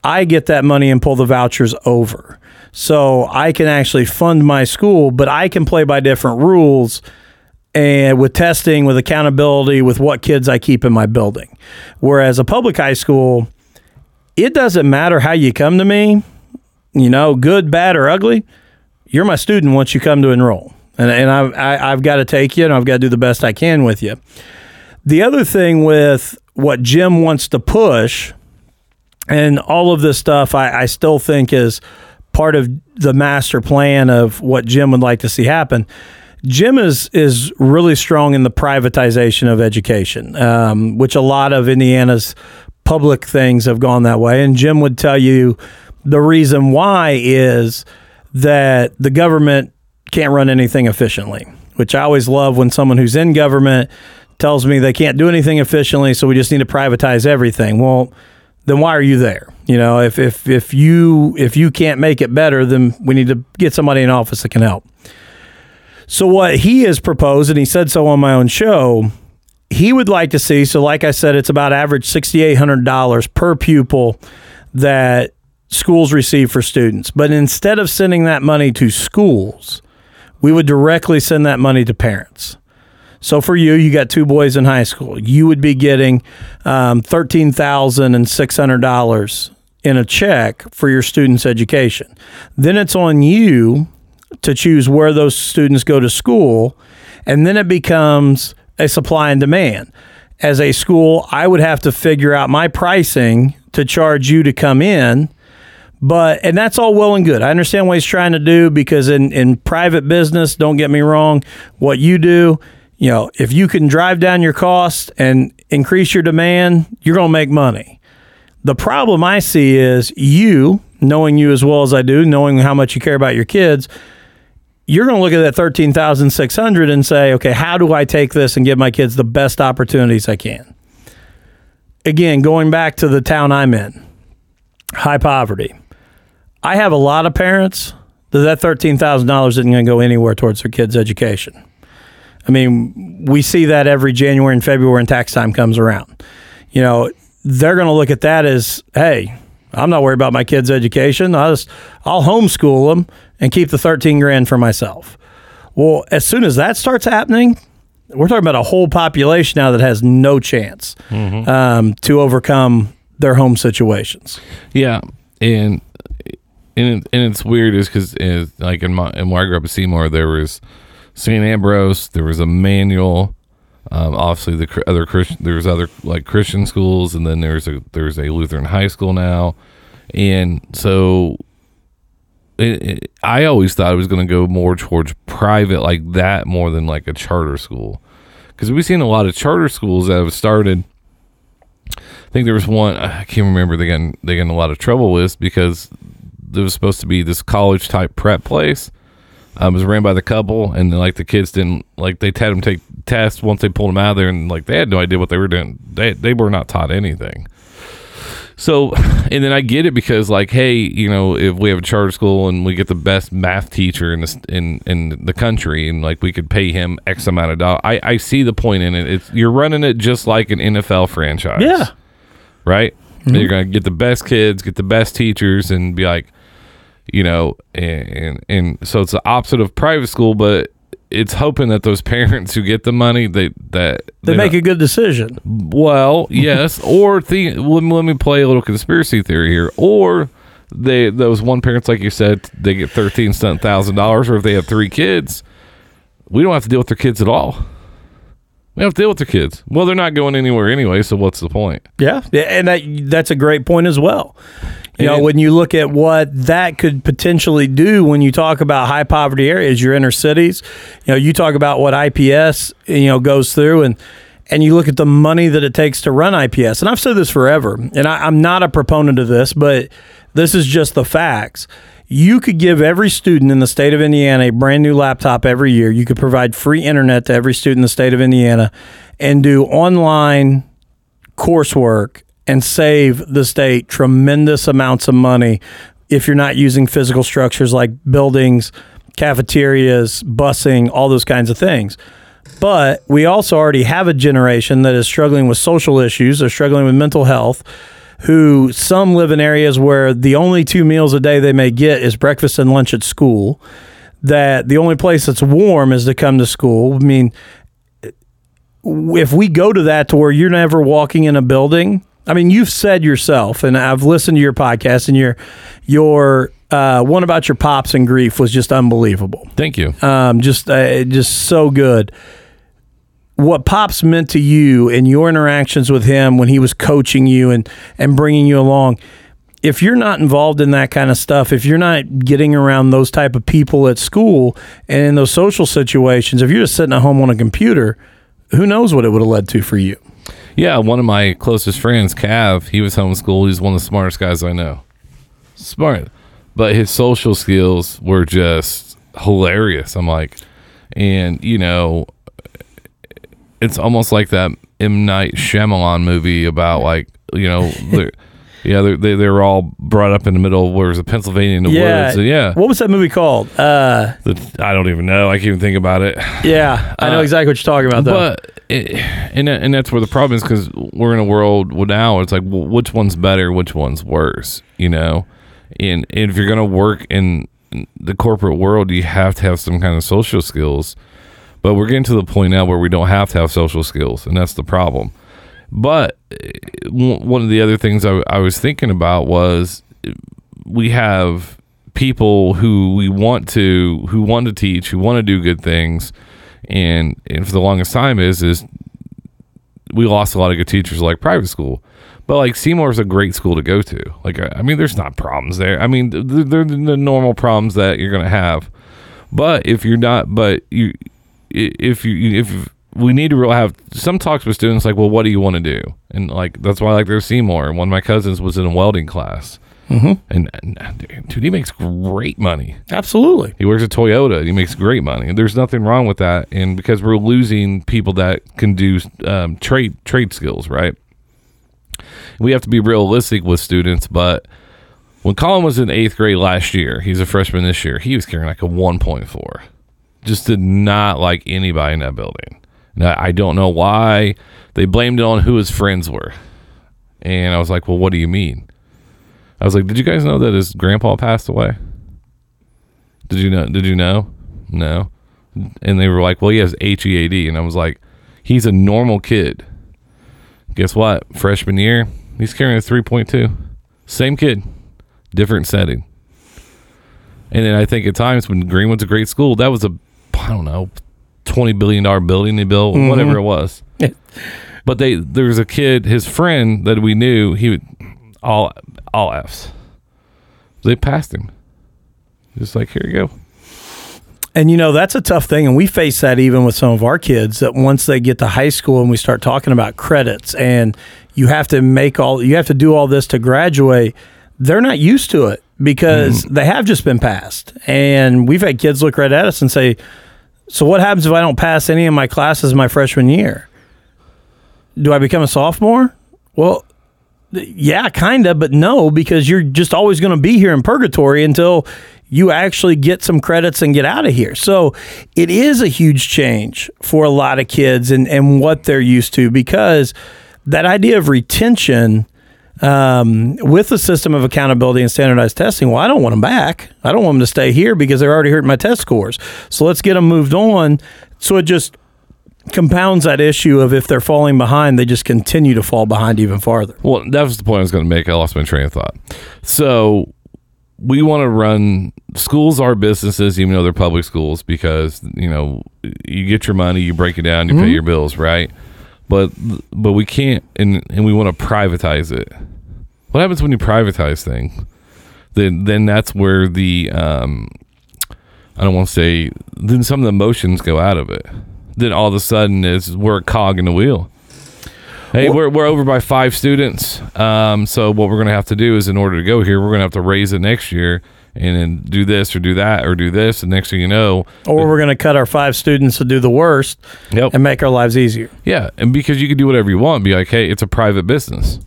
S2: I get that money and pull the vouchers over. So I can actually fund my school, but I can play by different rules and with testing, with accountability, with what kids I keep in my building. Whereas a public high school, it doesn't matter how you come to me, you know, good, bad, or ugly. You're my student once you come to enroll. And, and I, I, I've got to take you and I've got to do the best I can with you. The other thing with what Jim wants to push and all of this stuff, I, I still think is part of the master plan of what Jim would like to see happen. Jim is is really strong in the privatization of education, um, which a lot of Indiana's public things have gone that way. And Jim would tell you the reason why is that the government can't run anything efficiently, which I always love when someone who's in government tells me they can't do anything efficiently, so we just need to privatize everything. Well, then why are you there? You know, if if if you if you can't make it better, then we need to get somebody in office that can help. So what he has proposed, and he said so on my own show, he would like to see. So, like I said, it's about average sixty eight hundred dollars per pupil that schools receive for students. But instead of sending that money to schools, we would directly send that money to parents. So for you, you got two boys in high school. You would be getting um, thirteen thousand and six hundred dollars in a check for your student's education. Then it's on you to choose where those students go to school, and then it becomes a supply and demand. As a school, I would have to figure out my pricing to charge you to come in. But and that's all well and good. I understand what he's trying to do because in, in private business, don't get me wrong, what you do you know, if you can drive down your cost and increase your demand, you're going to make money. The problem I see is you, knowing you as well as I do, knowing how much you care about your kids, you're going to look at that 13,600 and say, "Okay, how do I take this and give my kids the best opportunities I can?" Again, going back to the town I'm in, high poverty. I have a lot of parents that that $13,000 isn't going to go anywhere towards their kids' education. I mean, we see that every January and February when tax time comes around. You know, they're going to look at that as, hey, I'm not worried about my kids' education. I'll just I'll homeschool them and keep the 13 grand for myself. Well, as soon as that starts happening, we're talking about a whole population now that has no chance mm-hmm. um, to overcome their home situations.
S1: Yeah, and and and it's weird is because like in my in where I grew up in Seymour, there was St. Ambrose. There was Emmanuel. Um, obviously, the other Christian, there's other like Christian schools, and then there's a there's a Lutheran high school now, and so it, it, I always thought it was going to go more towards private like that more than like a charter school, because we've seen a lot of charter schools that have started. I think there was one I can't remember they got they got in a lot of trouble with because there was supposed to be this college type prep place um, it was ran by the couple, and like the kids didn't like they had them take tests once they pulled them out of there, and like they had no idea what they were doing. They they were not taught anything. So, and then I get it because like, hey, you know, if we have a charter school and we get the best math teacher in the in in the country, and like we could pay him X amount of dollars, I I see the point in it. It's you're running it just like an NFL franchise,
S2: yeah,
S1: right. Mm-hmm. You're gonna get the best kids, get the best teachers, and be like, you know, and and so it's the opposite of private school, but it's hoping that those parents who get the money they that
S2: they make a good decision.
S1: Well, yes, or the let, me, let me play a little conspiracy theory here, or they those one parents like you said they get thirteen thousand dollars, or if they have three kids, we don't have to deal with their kids at all. We have to deal with their kids. Well, they're not going anywhere anyway, so what's the point?
S2: Yeah, and that, that's a great point as well. You know, when you look at what that could potentially do when you talk about high poverty areas, your inner cities, you know, you talk about what IPS, you know, goes through and and you look at the money that it takes to run IPS. And I've said this forever, and I, I'm not a proponent of this, but this is just the facts. you could give every student in the state of Indiana a brand new laptop every year. You could provide free internet to every student in the state of Indiana and do online coursework and save the state tremendous amounts of money if you're not using physical structures like buildings, cafeterias, busing, all those kinds of things. But we also already have a generation that is struggling with social issues, they're struggling with mental health who some live in areas where the only two meals a day they may get is breakfast and lunch at school. That the only place that's warm is to come to school. I mean, if we go to that to where you're never walking in a building, I mean, you've said yourself, and I've listened to your podcast, and your your uh, one about your pops and grief was just unbelievable.
S1: Thank you.
S2: Um, just uh, just so good what Pops meant to you and your interactions with him when he was coaching you and, and bringing you along. If you're not involved in that kind of stuff, if you're not getting around those type of people at school and in those social situations, if you're just sitting at home on a computer, who knows what it would have led to for you?
S1: Yeah, one of my closest friends, Cav, he was homeschooled. He's one of the smartest guys I know. Smart. But his social skills were just hilarious. I'm like, and you know, it's almost like that M Night Shyamalan movie about like you know. Yeah, they're, they, they were all brought up in the middle of where was it, Pennsylvania in the
S2: yeah.
S1: woods. Yeah.
S2: What was that movie called? Uh,
S1: the, I don't even know. I can't even think about it.
S2: Yeah, I know uh, exactly what you're talking about, though.
S1: But, it, and, and that's where the problem is because we're in a world now, it's like, well, which one's better? Which one's worse? You know? And, and if you're going to work in the corporate world, you have to have some kind of social skills but we're getting to the point now where we don't have to have social skills, and that's the problem. But eh, one of the other things I, I was thinking about was we have people who we want to who want to teach, who want to do good things, and and for the longest time is is we lost a lot of good teachers like private school. But like Seymour is a great school to go to. Like I mean, there's not problems there. I mean, they're the normal problems that you're gonna have. But if you're not, but you if you if we need to real have some talks with students like, well, what do you want to do? And like that's why I like there's Seymour. One of my cousins was in a welding class. Mm-hmm. And, and, dude, he makes great money.
S2: Absolutely.
S1: He works at Toyota. He makes great money. And there's nothing wrong with that. And because we're losing people that can do um, trade trade skills, right? We have to be realistic with students. But when Colin was in eighth grade last year, he's a freshman this year. He was carrying like a 1.4 just did not like anybody in that building. Now, I don't know why. They blamed it on who his friends were. And I was like, well, what do you mean? I was like, did you guys know that his grandpa passed away? Did you know? Did you know? No. And they were like, well, he has ADHD. And I was like, he's a normal kid. Guess what? Freshman year, he's carrying a 3.2. Same kid, different setting. And then I think at times when Greenwood's a great school, that was a I don't know, twenty billion dollar building they built, mm-hmm. whatever it was. but they there was a kid, his friend that we knew, he would all all Fs. They passed him. Just like here you go.
S2: And you know that's a tough thing, and we face that even with some of our kids. That once they get to high school and we start talking about credits, and you have to make all you have to do all this to graduate, they're not used to it because mm. they have just been passed, and we've had kids look right at us and say, so what happens if I don't pass any of my classes my freshman year? Do I become a sophomore? Well, yeah, kind of, but no, because you're just always going to be here in purgatory until you actually get some credits and get out of here. So it is a huge change for a lot of kids and, and what they're used to because that idea of retention um, with the system of accountability and standardized testing, well, I don't want them back. I don't want them to stay here because they're already hurting my test scores. So let's get them moved on. So it just compounds that issue of if they're falling behind, they just continue to fall behind even farther.
S1: Well, that was the point I was going to make. I lost my train of thought. So we want to run schools are businesses, even though they're public schools, because you know you get your money, you break it down, you mm-hmm. pay your bills, right? But but we can't, and and we want to privatize it. What happens when you privatize things? Then then that's where the um, I don't want to say then some of the emotions go out of it. Then all of a sudden is we're a cog in the wheel. Hey, we're, we're over by five students. Um, so what we're going to have to do is, in order to go here, we're going to have to raise it next year, and then do this or do that or do this. And next thing you know,
S2: Or we're going to cut our five students to do the worst
S1: Yep.
S2: and make our lives easier.
S1: Yeah, and because you can do whatever you want, be like, hey, it's a private business,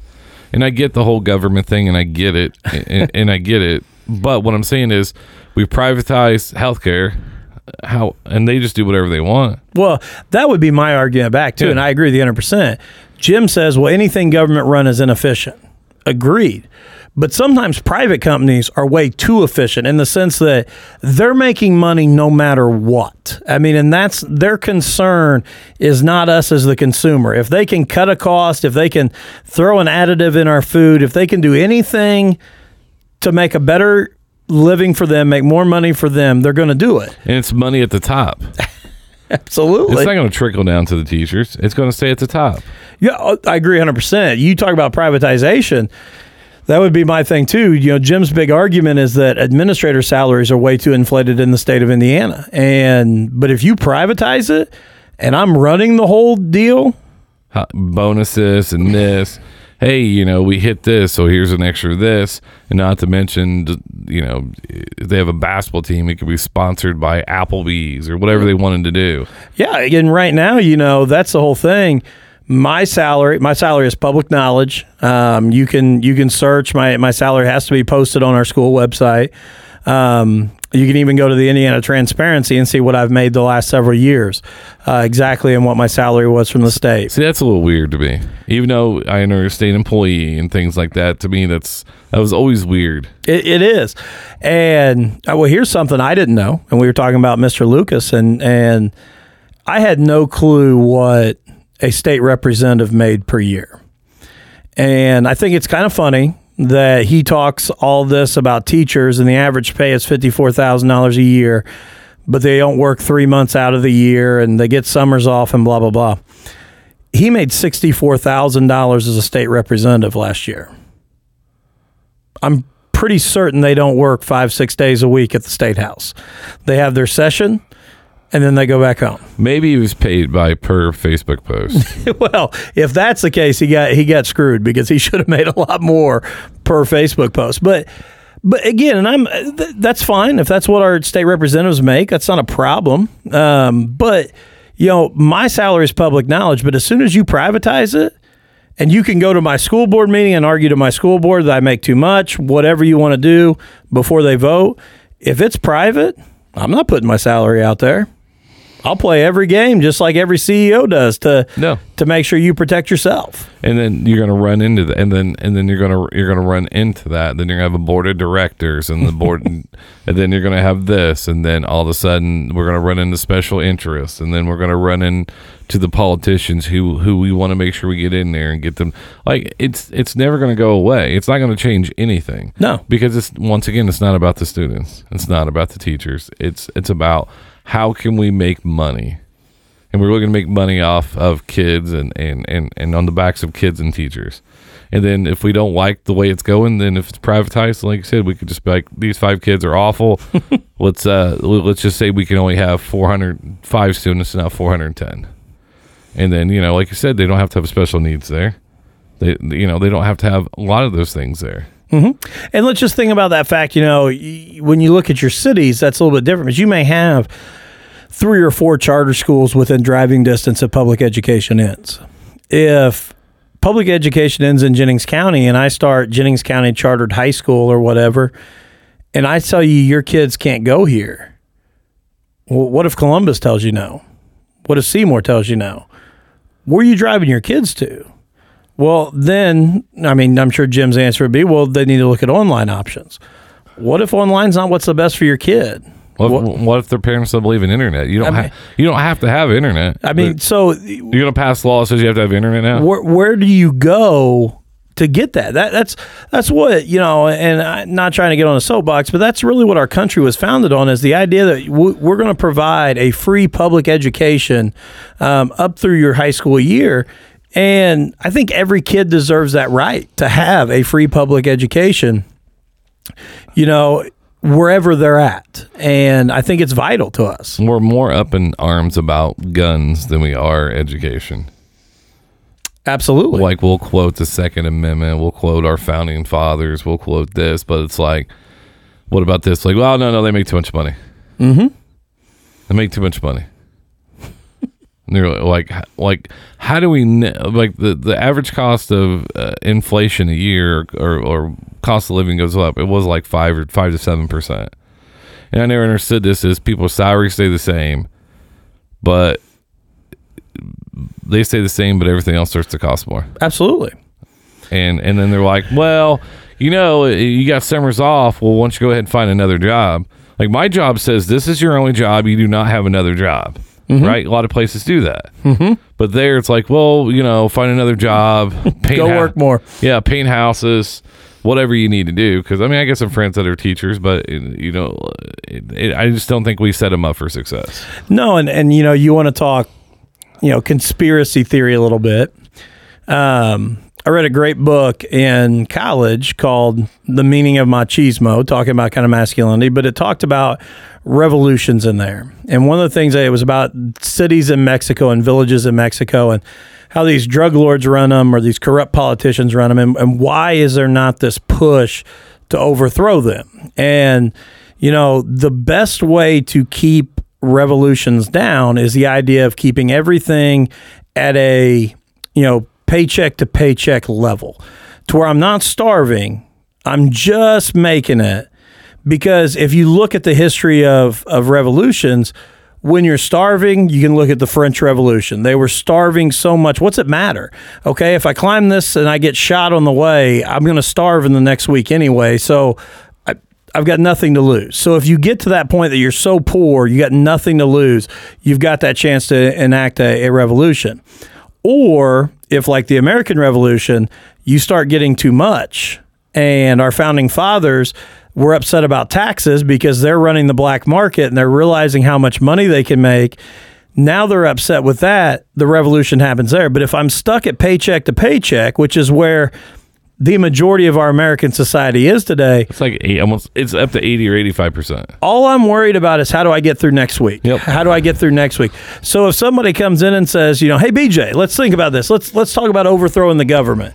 S1: and I get the whole government thing, and I get it, and, and I get it. But what I'm saying is, we privatize healthcare, how, and they just do whatever they want.
S2: Well, that would be my argument back too,
S1: Yeah.
S2: and I agree with you 100%. Jim says, well, anything government run is inefficient. Agreed. But sometimes private companies are way too efficient in the sense that they're making money no matter what. I mean, and that's their concern is not us as the consumer. If they can cut a cost, if they can throw an additive in our food, if they can do anything to make a better living for them, make more money for them, they're going to do it.
S1: And it's money at the top.
S2: Absolutely.
S1: It's not going to trickle down to the teachers. It's going to stay at the top.
S2: Yeah, I agree 100%. You talk about privatization. That would be my thing too. You know, Jim's big argument is that administrator salaries are way too inflated in the state of Indiana. And but if you privatize it and I'm running the whole deal,
S1: Ho- Bonuses and this. Hey, you know, we hit this, so here's an extra this. And not to mention, you know, if they have a basketball team, it could be sponsored by Applebee's or whatever they wanted to do.
S2: yeah, again right now, you know, that's the whole thing. My salary, my salary is public knowledge. Um, you can you can search my my salary has to be posted on our school website. Um, you can even go to the Indiana Transparency and see what I've made the last several years, uh, exactly and what my salary was from the state.
S1: See, that's a little weird to me. Even though I am a state employee and things like that, to me, that's that was always weird.
S2: It, it is, and uh, well, here's something I didn't know, and we were talking about Mr. Lucas, and and I had no clue what a state representative made per year, and I think it's kind of funny that he talks all this about teachers, and the average pay is fifty four thousand dollars a year, but they don't work three months out of the year, and they get summers off, and blah blah blah. He made sixty four thousand dollars as a state representative last year. I'm pretty certain they don't work five, six days a week at the state house. They have their session and then they go back home.
S1: Maybe he was paid by per Facebook post.
S2: well, if that's the case, he got he got screwed because he should have made a lot more per Facebook post. But but again, and I'm th- that's fine if that's what our state representatives make. That's not a problem. Um, but you know, my salary is public knowledge. But as soon as you privatize it, and you can go to my school board meeting and argue to my school board that I make too much, whatever you want to do before they vote. If it's private, I'm not putting my salary out there. I'll play every game just like every CEO does to
S1: No.
S2: to make sure you protect yourself.
S1: and then you're gonna run into that, and then and then you're gonna you're gonna run into that. Then you're gonna have a board of directors, and the board, and then you're gonna have this, and then all of a sudden we're gonna run into special interests, and then we're gonna run into the politicians who who we want to make sure we get in there and get them. Like it's it's never gonna go away. It's not gonna change anything.
S2: No.
S1: because it's once again it's not about the students. It's not about the teachers. It's it's about how can we make money and we're looking to make money off of kids and, and, and, and on the backs of kids and teachers. And then if we don't like the way it's going, then if it's privatized, like I said, we could just be like, these five kids are awful. let's uh, let's just say we can only have 405 students, not 410. And then you know, like you said, they don't have to have special needs there. They you know they don't have to have a lot of those things there. Mm-hmm.
S2: And let's just think about that fact. You know, when you look at your cities, that's a little bit different. But you may have three or four charter schools within driving distance of public education ends. If public education ends in Jennings County and I start Jennings County Chartered High School or whatever, and I tell you your kids can't go here, well, what if Columbus tells you no? What if Seymour tells you no? Where are you driving your kids to? Well, then, I mean, I'm sure Jim's answer would be, well, they need to look at online options. What if online's not what's the best for your kid?
S1: What, if, what if their parents don't believe in internet? You don't
S2: I
S1: ha-
S2: mean-
S1: you don't have to have internet.
S2: I mean, so
S1: you're gonna pass law that says you have to have internet now.
S2: where where do you go to get that? That that's that's what you know. And I'm not trying to get on a soapbox, but that's really what our country was founded on: is the idea that we're going to provide a free public education um, up through your high school year. And I think every kid deserves that right to have a free public education. You know, wherever they're at, and I think it's vital to us.
S1: We're more up in arms about guns than we are education.
S2: Absolutely.
S1: Like we'll quote the Second Amendment, we'll quote our founding fathers, we'll quote this, but it's like what about this? Like, well, no, no, they make too much money. Mm-hmm. They make too much money. And they're like, like, how do we like the the average cost of uh, inflation a year or or cost of living goes up? It was like five or five to seven percent. And I never understood this: is people's salaries stay the same, but they stay the same, but everything else starts to cost more.
S2: Absolutely.
S1: And and then they're like, well, you know, you got summers off. Well, why don't you go ahead and find another job? Like my job says, this is your only job. You do not have another job.
S2: Mm-hmm.
S1: Right? A lot of places do that. Mm-hmm. But there, it's like, well, you know, find another job, paint
S2: Go
S1: hou-
S2: work more.
S1: Yeah, paint houses, whatever you need to do. Because I mean, I got some friends that are teachers, but you know, it, it, I just don't think we set them up for success.
S2: No, and and you know, you want to talk, you know, conspiracy theory a little bit. Um, I read a great book in college called The Meaning of Machismo, talking about kind of masculinity, but it talked about revolutions in there. And one of the things that it was about cities in Mexico and villages in Mexico and how these drug lords run them or these corrupt politicians run them and, and why is there not this push to overthrow them? And you know, the best way to keep revolutions down is the idea of keeping everything at a, you know, paycheck to paycheck level to where I'm not starving. I'm just making it because if you look at the history of, of revolutions, when you're starving, you can look at the French Revolution. They were starving so much. What's it matter? Okay, if I climb this and I get shot on the way, I'm going to starve in the next week anyway. So I, I've got nothing to lose. So if you get to that point that you're so poor, you got nothing to lose, you've got that chance to enact a, a revolution. Or if, like the American Revolution, you start getting too much, and our founding fathers were upset about taxes because they're running the black market and they're realizing how much money they can make. Now they're upset with that. The revolution happens there. But if I'm stuck at paycheck to paycheck, which is where the majority of our American society is today,
S1: It's like eight, almost. It's up to eighty or eighty-five percent.
S2: all I'm worried about is how do I get through next week?
S1: Yep.
S2: How do I get through next week? So if somebody comes in and says, you know, hey BJ, let's think about this. Let's let's talk about overthrowing the government.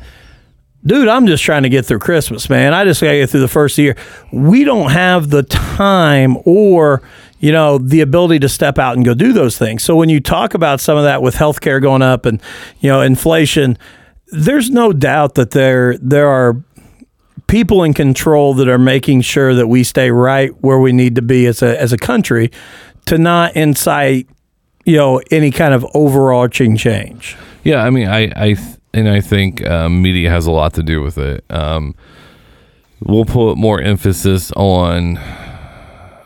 S2: Dude, I'm just trying to get through Christmas, man. I just got to get through the first year. We don't have the time or you know the ability to step out and go do those things. So when you talk about some of that with healthcare going up and you know inflation, there's no doubt that there there are people in control that are making sure that we stay right where we need to be as a as a country to not incite you know any kind of overarching change.
S1: Yeah, I mean, I, I, th- and I think um, media has a lot to do with it. Um, we'll put more emphasis on,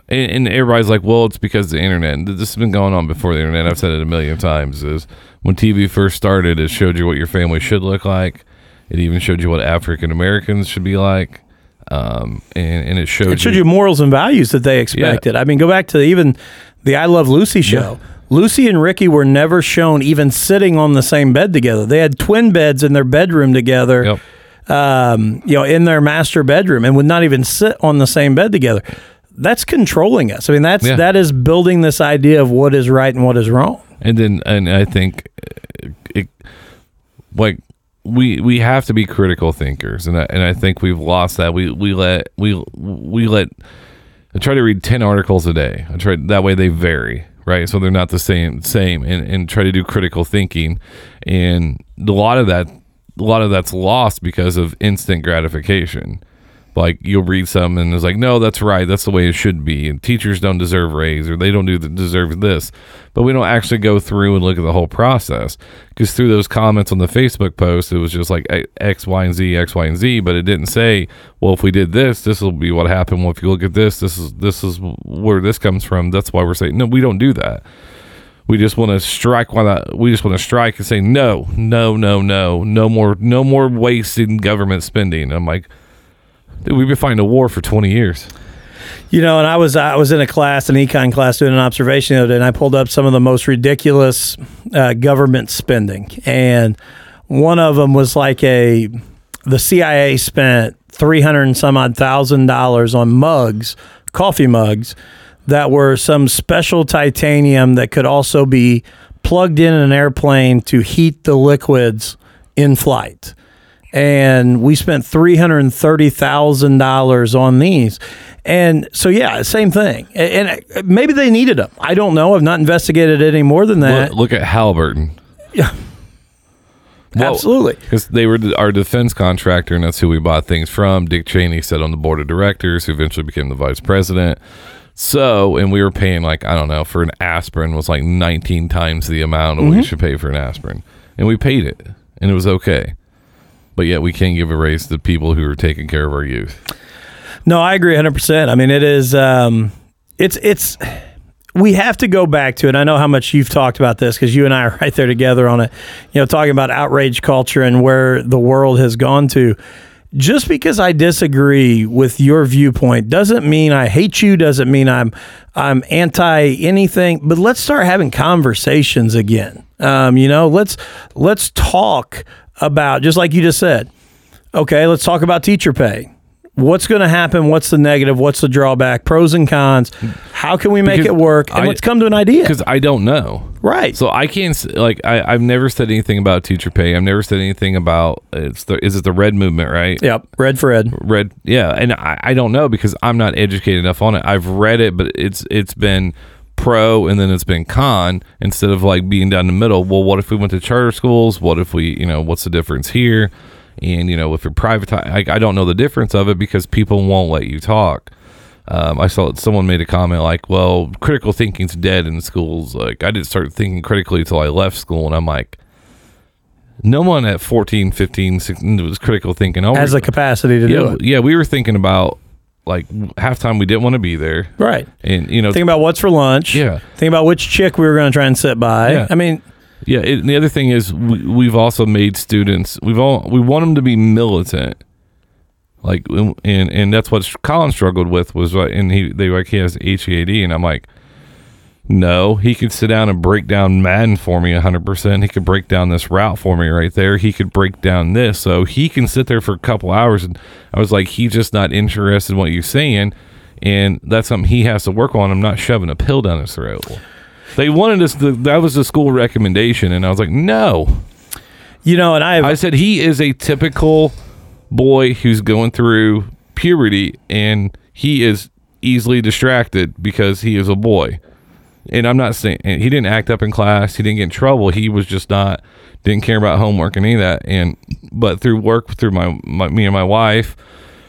S1: and, and everybody's like, "Well, it's because of the internet." And this has been going on before the internet. I've said it a million times. Is when TV first started, it showed you what your family should look like. It even showed you what African Americans should be like, um, and and it showed,
S2: It showed you morals and values that they expected. I mean, go back to even the I Love Lucy show. Lucy and Ricky were never shown even sitting on the same bed together. They had twin beds in their bedroom together.
S1: Yep.
S2: um, you know, in their master bedroom and would not even sit on the same bed together. That's controlling us. I mean, that's
S1: Yeah.
S2: that is building this idea of what is right and what is wrong.
S1: and then and I think uh, it like we we have to be critical thinkers and I, and I think we've lost that we we let we we let I try to read 10 articles a day I try that way they vary right? So they're not the same same and and try to do critical thinking. And a lot of that a lot of that's lost because of instant gratification like you'll read some and it's like no that's right. That's the way it should be. And teachers don't deserve raise or they don't do the, deserve this. But we don't actually go through and look at the whole process. Because through those comments on the facebook post it was just like x y and z x y and z. But it didn't say well if we did this this will be what happened. Well if you look at this this is this is where this comes from. That's why we're saying no we don't do that. We just want to strike while that we just want to strike and say no no no no. No more no more wasting government spending. I'm like Dude, we've been fighting a war for 20 years.
S2: You know, and I was I was in a class, an econ class, doing an observation the other day, and I pulled up some of the most ridiculous uh, government spending, and one of them was like a the CIA spent three hundred and some odd thousand dollars on mugs, coffee mugs, that were some special titanium that could also be plugged in an airplane to heat the liquids in flight. And we spent three hundred thirty thousand dollars on these. And so, yeah, same thing. And and maybe they needed them. I don't know. I've not investigated it any more than that.
S1: Look, look at Halliburton.
S2: Yeah. Absolutely.
S1: Because they were our defense contractor, and that's who we bought things from. Dick Cheney sat on the board of directors, who eventually became the vice president. So, and we were paying like I don't know for an aspirin was like 19 times the amount what you mm-hmm. should pay for an aspirin, and we paid it, and it was okay. But yet we can't give a raise to people who are taking care of our youth.
S2: No, I agree 100%. I mean, it is um it's it's we have to go back to it. I know how much you've talked about this because you and I are right there together on it. You know, talking about outrage culture and where the world has gone to. Just because I disagree with your viewpoint doesn't mean I hate you. Doesn't mean I'm I'm anti anything. But let's start having conversations again. Um, you know, let's let's talk about just like you just said. Okay, let's talk about teacher pay. What's going to happen? What's the negative? What's the drawback? Pros and cons. How can we make
S1: Because
S2: it work? And
S1: I-
S2: let's come to an idea.
S1: Because I don't know.
S2: Right.
S1: So I can't like I, I've never said anything about teacher pay. I've never said anything about it's the is it the red movement, right?
S2: yep. Red for Ed.
S1: Red. yeah and I, I don't know because i'm not educated enough on it i've read it but it's it's been pro and then it's been con instead of like being down the middle well what if we went to charter schools what if we you know what's the difference here and you know if you're private I, I don't know the difference of it because people won't let you talk um, I saw someone made a comment like, "Well, critical thinking's dead in schools." Like, I didn't start thinking critically until I left school, and I'm like, no one at 14, 15, 16 was critical thinking. Oh,
S2: Has the capacity to do it.
S1: yeah, we were thinking about like halftime we didn't want to be there,
S2: Right.
S1: and you know,
S2: Think about what's for lunch.
S1: Yeah.
S2: Think about which chick we were going to try and sit by.
S1: Yeah.
S2: I mean,
S1: yeah. It, and the other thing is we, we've also made students we've all we want them to be militant, like and and that's what Colin struggled with was what and he they like he has ADHD and I'm like. No, he could sit down and break down Madden for me 100%. He could break down this route for me right there. He could break down this. So he can sit there for a couple hours. And I was like, he's just not interested in what you're saying. And that's something he has to work on. I'm not shoving a pill down his throat. They wanted us, to, that was the school recommendation. And I was like, no.
S2: you know, and I've
S1: I said, he is a typical boy who's going through puberty and he is easily distracted because he is a boy. And I'm not saying and he didn't act up in class. He didn't get in trouble. He was just not didn't care about homework and any of that. And but through work through my, my me and my wife,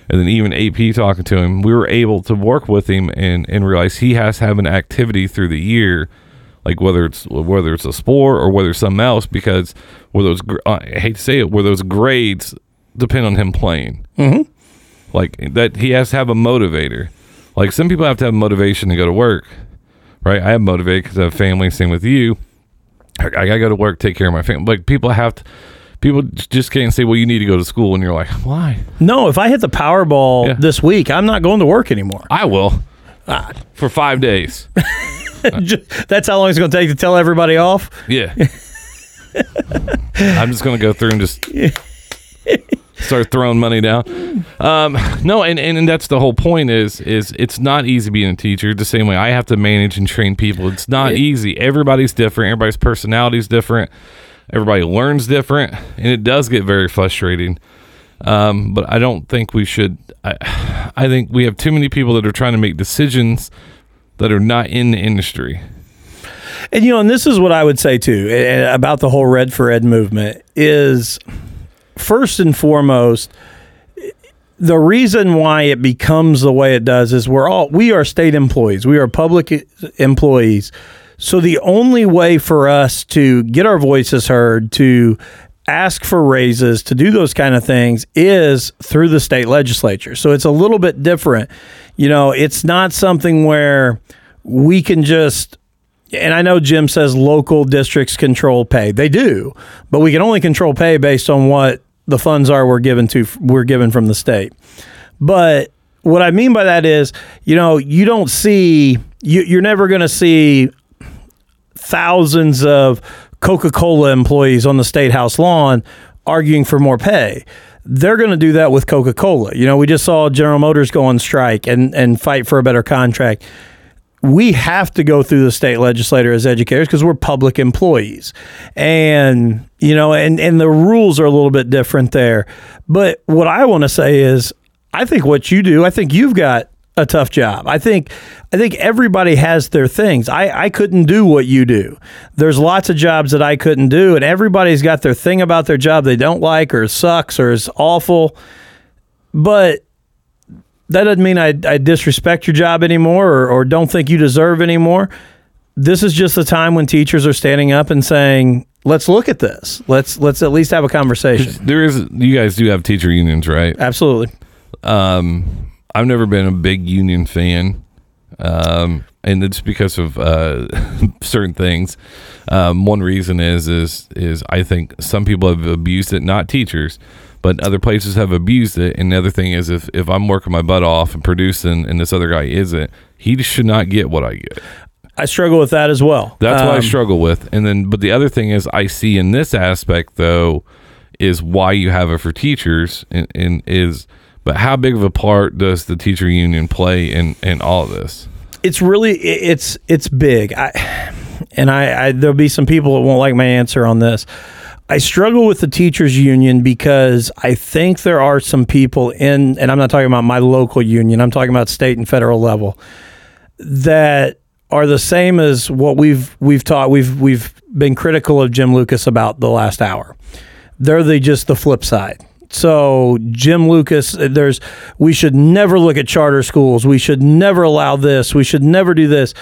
S1: and then even AP talking to him, we were able to work with him and and realize he has to have an activity through the year, like whether it's whether it's a sport or whether it's something else. Because where those I hate to say it, where those grades depend on him playing. Mm-hmm. Like that, he has to have a motivator. Like some people have to have motivation to go to work right? I have motivated because I have family. Same with you. I, I gotta go to work, take care of my family. Like people have to, people just can't say, "Well, you need to go to school," and you're like, "Why?"
S2: no. If I hit the Powerball
S1: Yeah.
S2: this week, I'm not going to work anymore.
S1: I will ah. for five days.
S2: That's how long it's going to take to tell everybody off.
S1: Yeah, I'm just gonna go through and just start throwing money down. Um, no, and, and and that's the whole point is is it's not easy being a teacher. The same way I have to manage and train people. It's not easy. Everybody's different. Everybody's personality is different. Everybody learns different, and it does get very frustrating. Um, but I don't think we should. I, I think we have too many people that are trying to make decisions that are not in the industry.
S2: And you know, and this is what I would say too about the whole Red for Ed movement is first and foremost the reason why it becomes the way it does is we're all we are state employees. We are public employees. So the only way for us to get our voices heard, to ask for raises, to do those kind of things is through the state legislature. So it's a little bit different. You know, it's not something where we can just and I know Jim says local districts control pay. They do, but we can only control pay based on what the funds are we're given to we're given from the state. But what I mean by that is, you know, you don't see you, you're never going to see thousands of Coca-Cola employees on the state house lawn arguing for more pay. They're going to do that with Coca-Cola. You know, we just saw General Motors go on strike and and fight for a better contract we have to go through the state legislature as educators because we're public employees. And, you know, and, and the rules are a little bit different there. But what I want to say is, I think what you do, I think you've got a tough job. I think I think everybody has their things. I, I couldn't do what you do. There's lots of jobs that I couldn't do, and everybody's got their thing about their job they don't like or sucks or is awful. But that doesn't mean I, I disrespect your job anymore or, or don't think you deserve anymore. This is just a time when teachers are standing up and saying, "Let's look at this. Let's let's at least have a conversation."
S1: There is you guys do have teacher unions, right?
S2: Absolutely.
S1: Um, I've never been a big union fan, um, and it's because of uh, certain things. Um, one reason is is is I think some people have abused it, not teachers, but other places have abused it. And the other thing is, if if I'm working my butt off and producing, and this other guy isn't, he should not get what I get.
S2: I struggle with that as well.
S1: That's what I
S2: Um,
S1: struggle with. And then, but the other thing is, I see in this aspect though, is why you have it for teachers, and, and is, but how big of a part does the teacher union play in in all of this?
S2: It's really it's it's big. I and I, I there'll be some people that won't like my answer on this. I struggle with the teachers union because I think there are some people in and I'm not talking about my local union. I'm talking about state and federal level that are the same as what we've we've taught we've we've been critical of Jim Lucas about the last hour. They're the just the flip side. So Jim Lucas, uh, there's we should never look at charter schools. We should never allow this. We should never do this.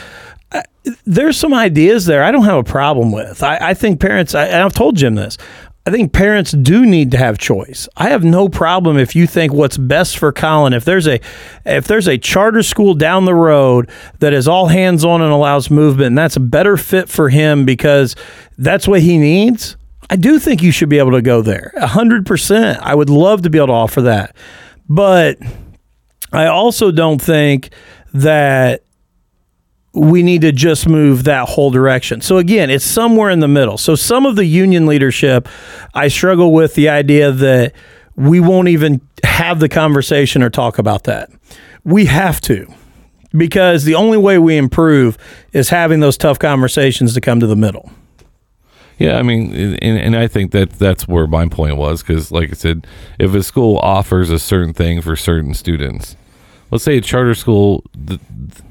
S2: There's some ideas there I don't have a problem with. I, I think parents, I, and I've told Jim this. I think parents do need to have choice. I have no problem if you think what's best for Colin. If there's a if there's a charter school down the road that is all hands on and allows movement, and that's a better fit for him because that's what he needs. I do think you should be able to go there. A hundred percent. I would love to be able to offer that. But I also don't think that we need to just move that whole direction. So again, it's somewhere in the middle. So some of the union leadership, I struggle with the idea that we won't even have the conversation or talk about that. We have to. Because the only way we improve is having those tough conversations to come to the middle.
S1: Yeah, I mean, and, and I think that that's where my point was because, like I said, if a school offers a certain thing for certain students, let's say a charter school,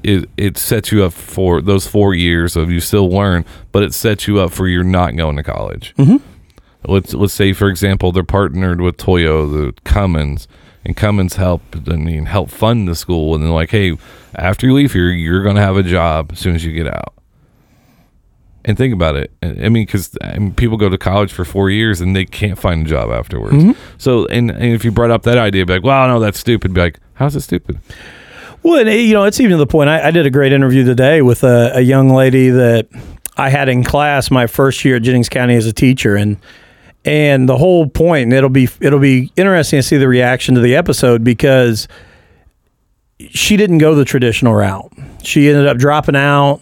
S1: it, it sets you up for those four years of you still learn, but it sets you up for you're not going to college. Mm-hmm. Let's let's say, for example, they're partnered with Toyo, the Cummins, and Cummins help. I mean, help fund the school, and they're like, hey, after you leave here, you're going to have a job as soon as you get out. And think about it. I mean, because I mean, people go to college for four years and they can't find a job afterwards. Mm-hmm. So, and, and if you brought up that idea, be like, "Well, no, that's stupid." Be like, "How's it stupid?"
S2: Well, and, you know, it's even to the point. I, I did a great interview today with a, a young lady that I had in class my first year at Jennings County as a teacher, and and the whole point. And it'll be it'll be interesting to see the reaction to the episode because she didn't go the traditional route. She ended up dropping out.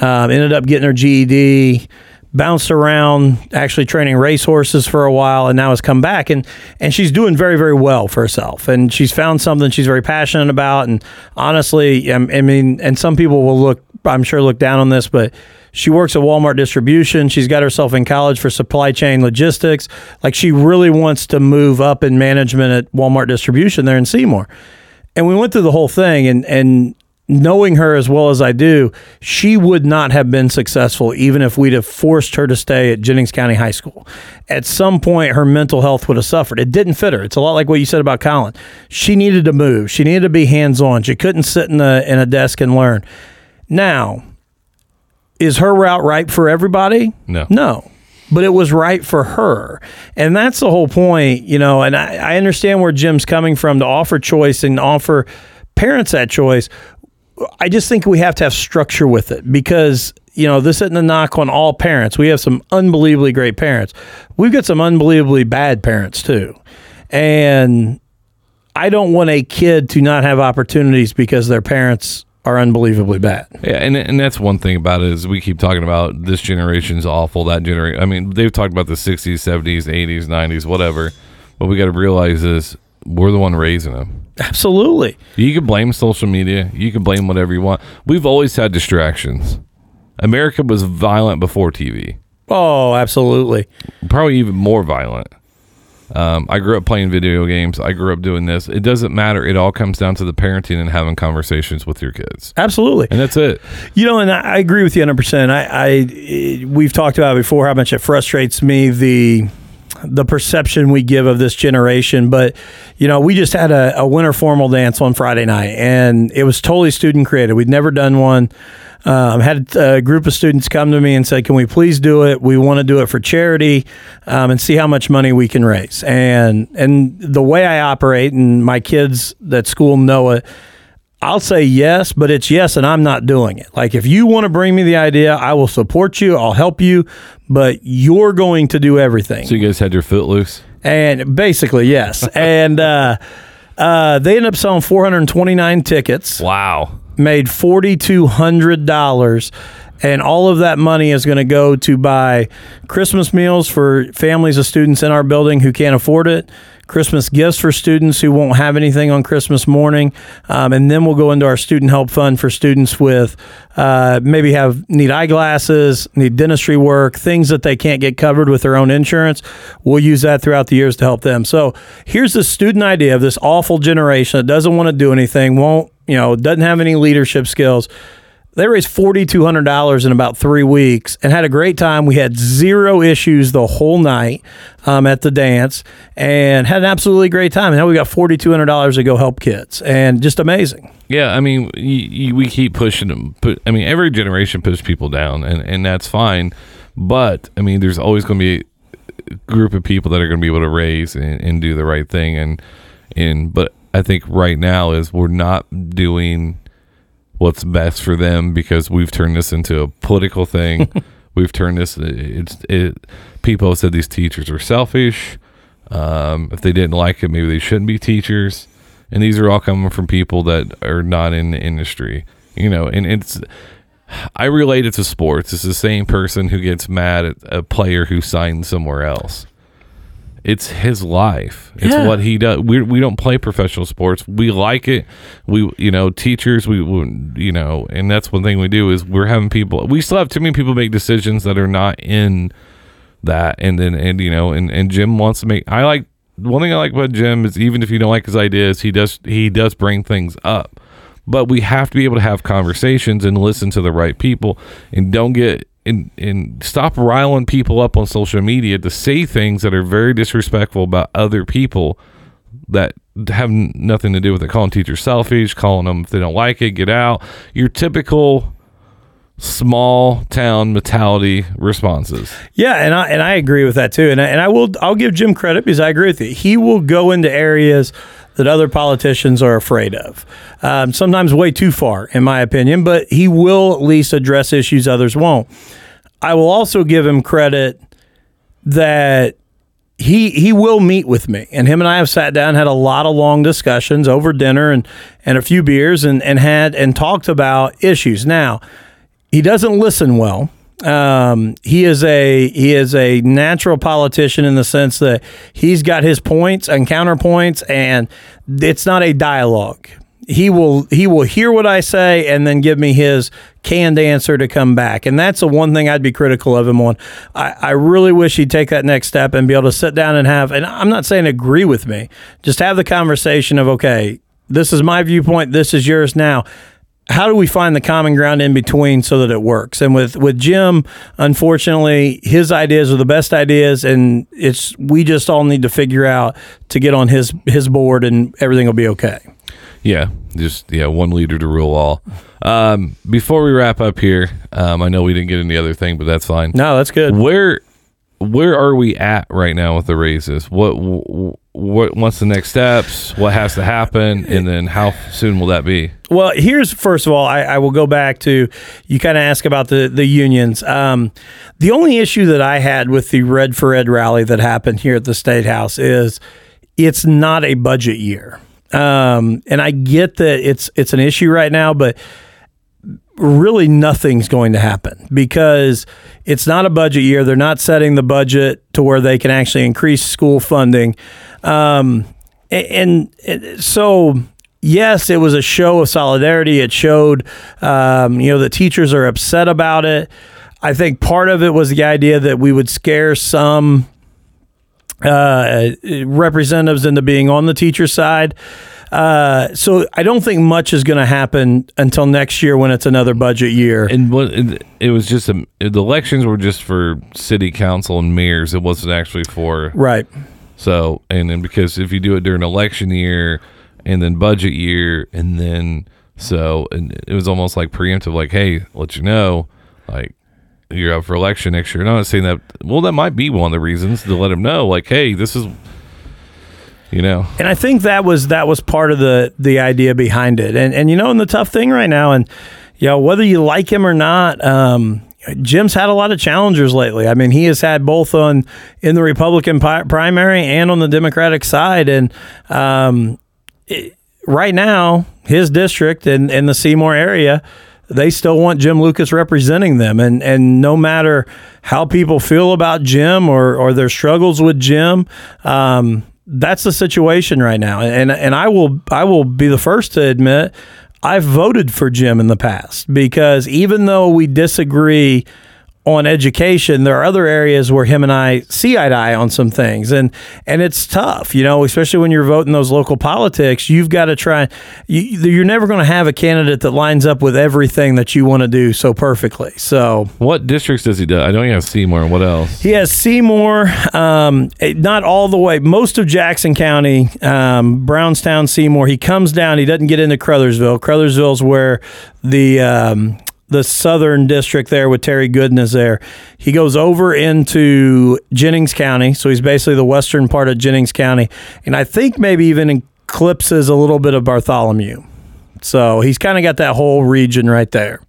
S2: Um, ended up getting her GED. Bounced around, actually training racehorses for a while, and now has come back and and she's doing very very well for herself. And she's found something she's very passionate about. And honestly, I mean, and some people will look, I'm sure, look down on this, but she works at Walmart distribution. She's got herself in college for supply chain logistics. Like she really wants to move up in management at Walmart distribution there in Seymour. And we went through the whole thing and and knowing her as well as I do, she would not have been successful even if we'd have forced her to stay at Jennings County High School. At some point her mental health would have suffered. It didn't fit her. It's a lot like what you said about Colin. She needed to move. She needed to be hands-on. She couldn't sit in a in a desk and learn. Now, is her route right for everybody?
S1: No.
S2: No. But it was right for her. And that's the whole point, you know. And I, I understand where Jim's coming from to offer choice and offer parents that choice. I just think we have to have structure with it because, you know, this isn't a knock on all parents. We have some unbelievably great parents. We've got some unbelievably bad parents too. And I don't want a kid to not have opportunities because their parents are unbelievably bad.
S1: Yeah, and and that's one thing about it is we keep talking about this generation's awful. That generation, I mean, they've talked about the '60s, '70s, '80s, '90s, whatever. but we got to realize is we're the one raising them.
S2: Absolutely.
S1: You can blame social media. You can blame whatever you want. We've always had distractions. America was violent before TV,
S2: Oh, absolutely.
S1: probably even more violent. Um, I grew up playing video games. I grew up doing this. It doesn't matter. It all comes down to the parenting and having conversations with your kids,
S2: Absolutely.
S1: and that's it.
S2: You know, and I, I agree with you 100%. I, I we've talked about before how much it frustrates me the the perception we give of this generation. But you know, we just had a, a winter formal dance on Friday night, and it was totally student created. We'd never done one. Um, had a group of students come to me and say, "Can we please do it? We want to do it for charity, um, and see how much money we can raise." And and the way I operate, and my kids at school know it. I'll say yes, but it's yes, and I'm not doing it. Like, if you want to bring me the idea, I will support you, I'll help you, but you're going to do everything.
S1: So you guys had your foot loose.
S2: And basically, yes. and uh, uh, they ended up selling 429 tickets,
S1: Wow.
S2: made $4,200. And all of that money is going to go to buy Christmas meals for families of students in our building who can't afford it, Christmas gifts for students who won't have anything on Christmas morning, um, and then we'll go into our student help fund for students with uh, maybe have need eyeglasses, need dentistry work, things that they can't get covered with their own insurance. We'll use that throughout the years to help them. So here's the student idea of this awful generation that doesn't want to do anything, won't you know, doesn't have any leadership skills. They raised forty two hundred dollars in about three weeks and had a great time. We had zero issues the whole night um, at the dance and had an absolutely great time. And now we got forty two hundred dollars to go help kids and just amazing.
S1: Yeah, I mean, you, you, we keep pushing them. Put, I mean, every generation puts people down, and, and that's fine. But I mean, there's always going to be a group of people that are going to be able to raise and, and do the right thing. And and but I think right now is we're not doing what's best for them because we've turned this into a political thing. we've turned this. It's it. People have said these teachers are selfish. Um, if they didn't like it, maybe they shouldn't be teachers. And these are all coming from people that are not in the industry, you know. And it's, I relate it to sports. It's the same person who gets mad at a player who signed somewhere else. It's his life. It's
S2: Yeah.
S1: what he does. We we don't play professional sports. We like it. We you know teachers. We, we you know, and that's one thing we do is we're having people. We still have too many people make decisions that are not in that and then and you know and and Jim wants to make I like one thing I like about Jim is even if you don't like his ideas he does he does bring things up but we have to be able to have conversations and listen to the right people and don't get and and stop riling people up on social media to say things that are very disrespectful about other people that have nothing to do with it calling teachers selfish calling them if they don't like it get out your typical small town mentality responses
S2: Yeah, and I and I agree with that too. And I, and I will I'll give Jim credit because I agree with you. He will go into areas that other politicians are afraid of. Um, sometimes way too far, in my opinion. But he will at least address issues others won't. I will also give him credit that he he will meet with me and him and I have sat down had a lot of long discussions over dinner and and a few beers and and had and talked about issues now he doesn't listen well um, he is a he is a natural politician in the sense that he's got his points and counterpoints and it's not a dialogue he will he will hear what I say and then give me his canned answer to come back. And that's the one thing I'd be critical of him on. I, I really wish he'd take that next step and be able to sit down and have and I'm not saying agree with me, just have the conversation of okay, this is my viewpoint, this is yours now. How do we find the common ground in between so that it works? And with with Jim, unfortunately, his ideas are the best ideas, and it's we just all need to figure out to get on his his board, and everything will be okay.
S1: Yeah, just yeah, one leader to rule all. Um, before we wrap up here, um, I know we didn't get any other thing, but that's fine.
S2: No, that's good.
S1: Where where are we at right now with the raises? What what what's the next steps? What has to happen, and then how soon will that be?
S2: Well, here's first of all, I, I will go back to you kind of ask about the the unions. Um, the only issue that I had with the Red for Ed rally that happened here at the State House is it's not a budget year, um, and I get that it's it's an issue right now, but really nothing's going to happen because it's not a budget year. They're not setting the budget to where they can actually increase school funding. Um, and, and so yes, it was a show of solidarity. It showed, um, you know, the teachers are upset about it. I think part of it was the idea that we would scare some uh, representatives into being on the teacher side. Uh, so I don't think much is going to happen until next year when it's another budget year.
S1: And what it, was just a, the elections were just for city council and mayors. It wasn't actually for
S2: right.
S1: So and then because if you do it during election year and then budget year and then so and it was almost like preemptive, like hey, let you know, like you're up for election next year. And I'm not saying that. Well, that might be one of the reasons to let them know, like, hey, this is, you know.
S2: And I think that was that was part of the the idea behind it. And and you know, and the tough thing right now, and you know, whether you like him or not, um, Jim's had a lot of challengers lately. I mean, he has had both on in the Republican pi- primary and on the Democratic side, and um, it, right now, his district and in, the Seymour area they still want Jim Lucas representing them. And, and no matter how people feel about Jim or, or their struggles with Jim, um, that's the situation right now. And, and I will, I will be the first to admit I've voted for Jim in the past because even though we disagree on education, there are other areas where him and I see eye to eye on some things, and and it's tough, you know, especially when you're voting those local politics. You've got to try. You, are never going to have a candidate that lines up with everything that you want to do so perfectly. So,
S1: what districts does he do? I know he has Seymour. What else?
S2: He has Seymour, um, eh, not all the way. Most of Jackson County, um, Brownstown, Seymour. He comes down. He doesn't get into Crothersville. Crothersville's where the um, the southern district there with Terry Goodin is there. He goes over into Jennings County, so he's basically the western part of Jennings County, and I think maybe even eclipses a little bit of Bartholomew. So he's kind of got that whole region right there.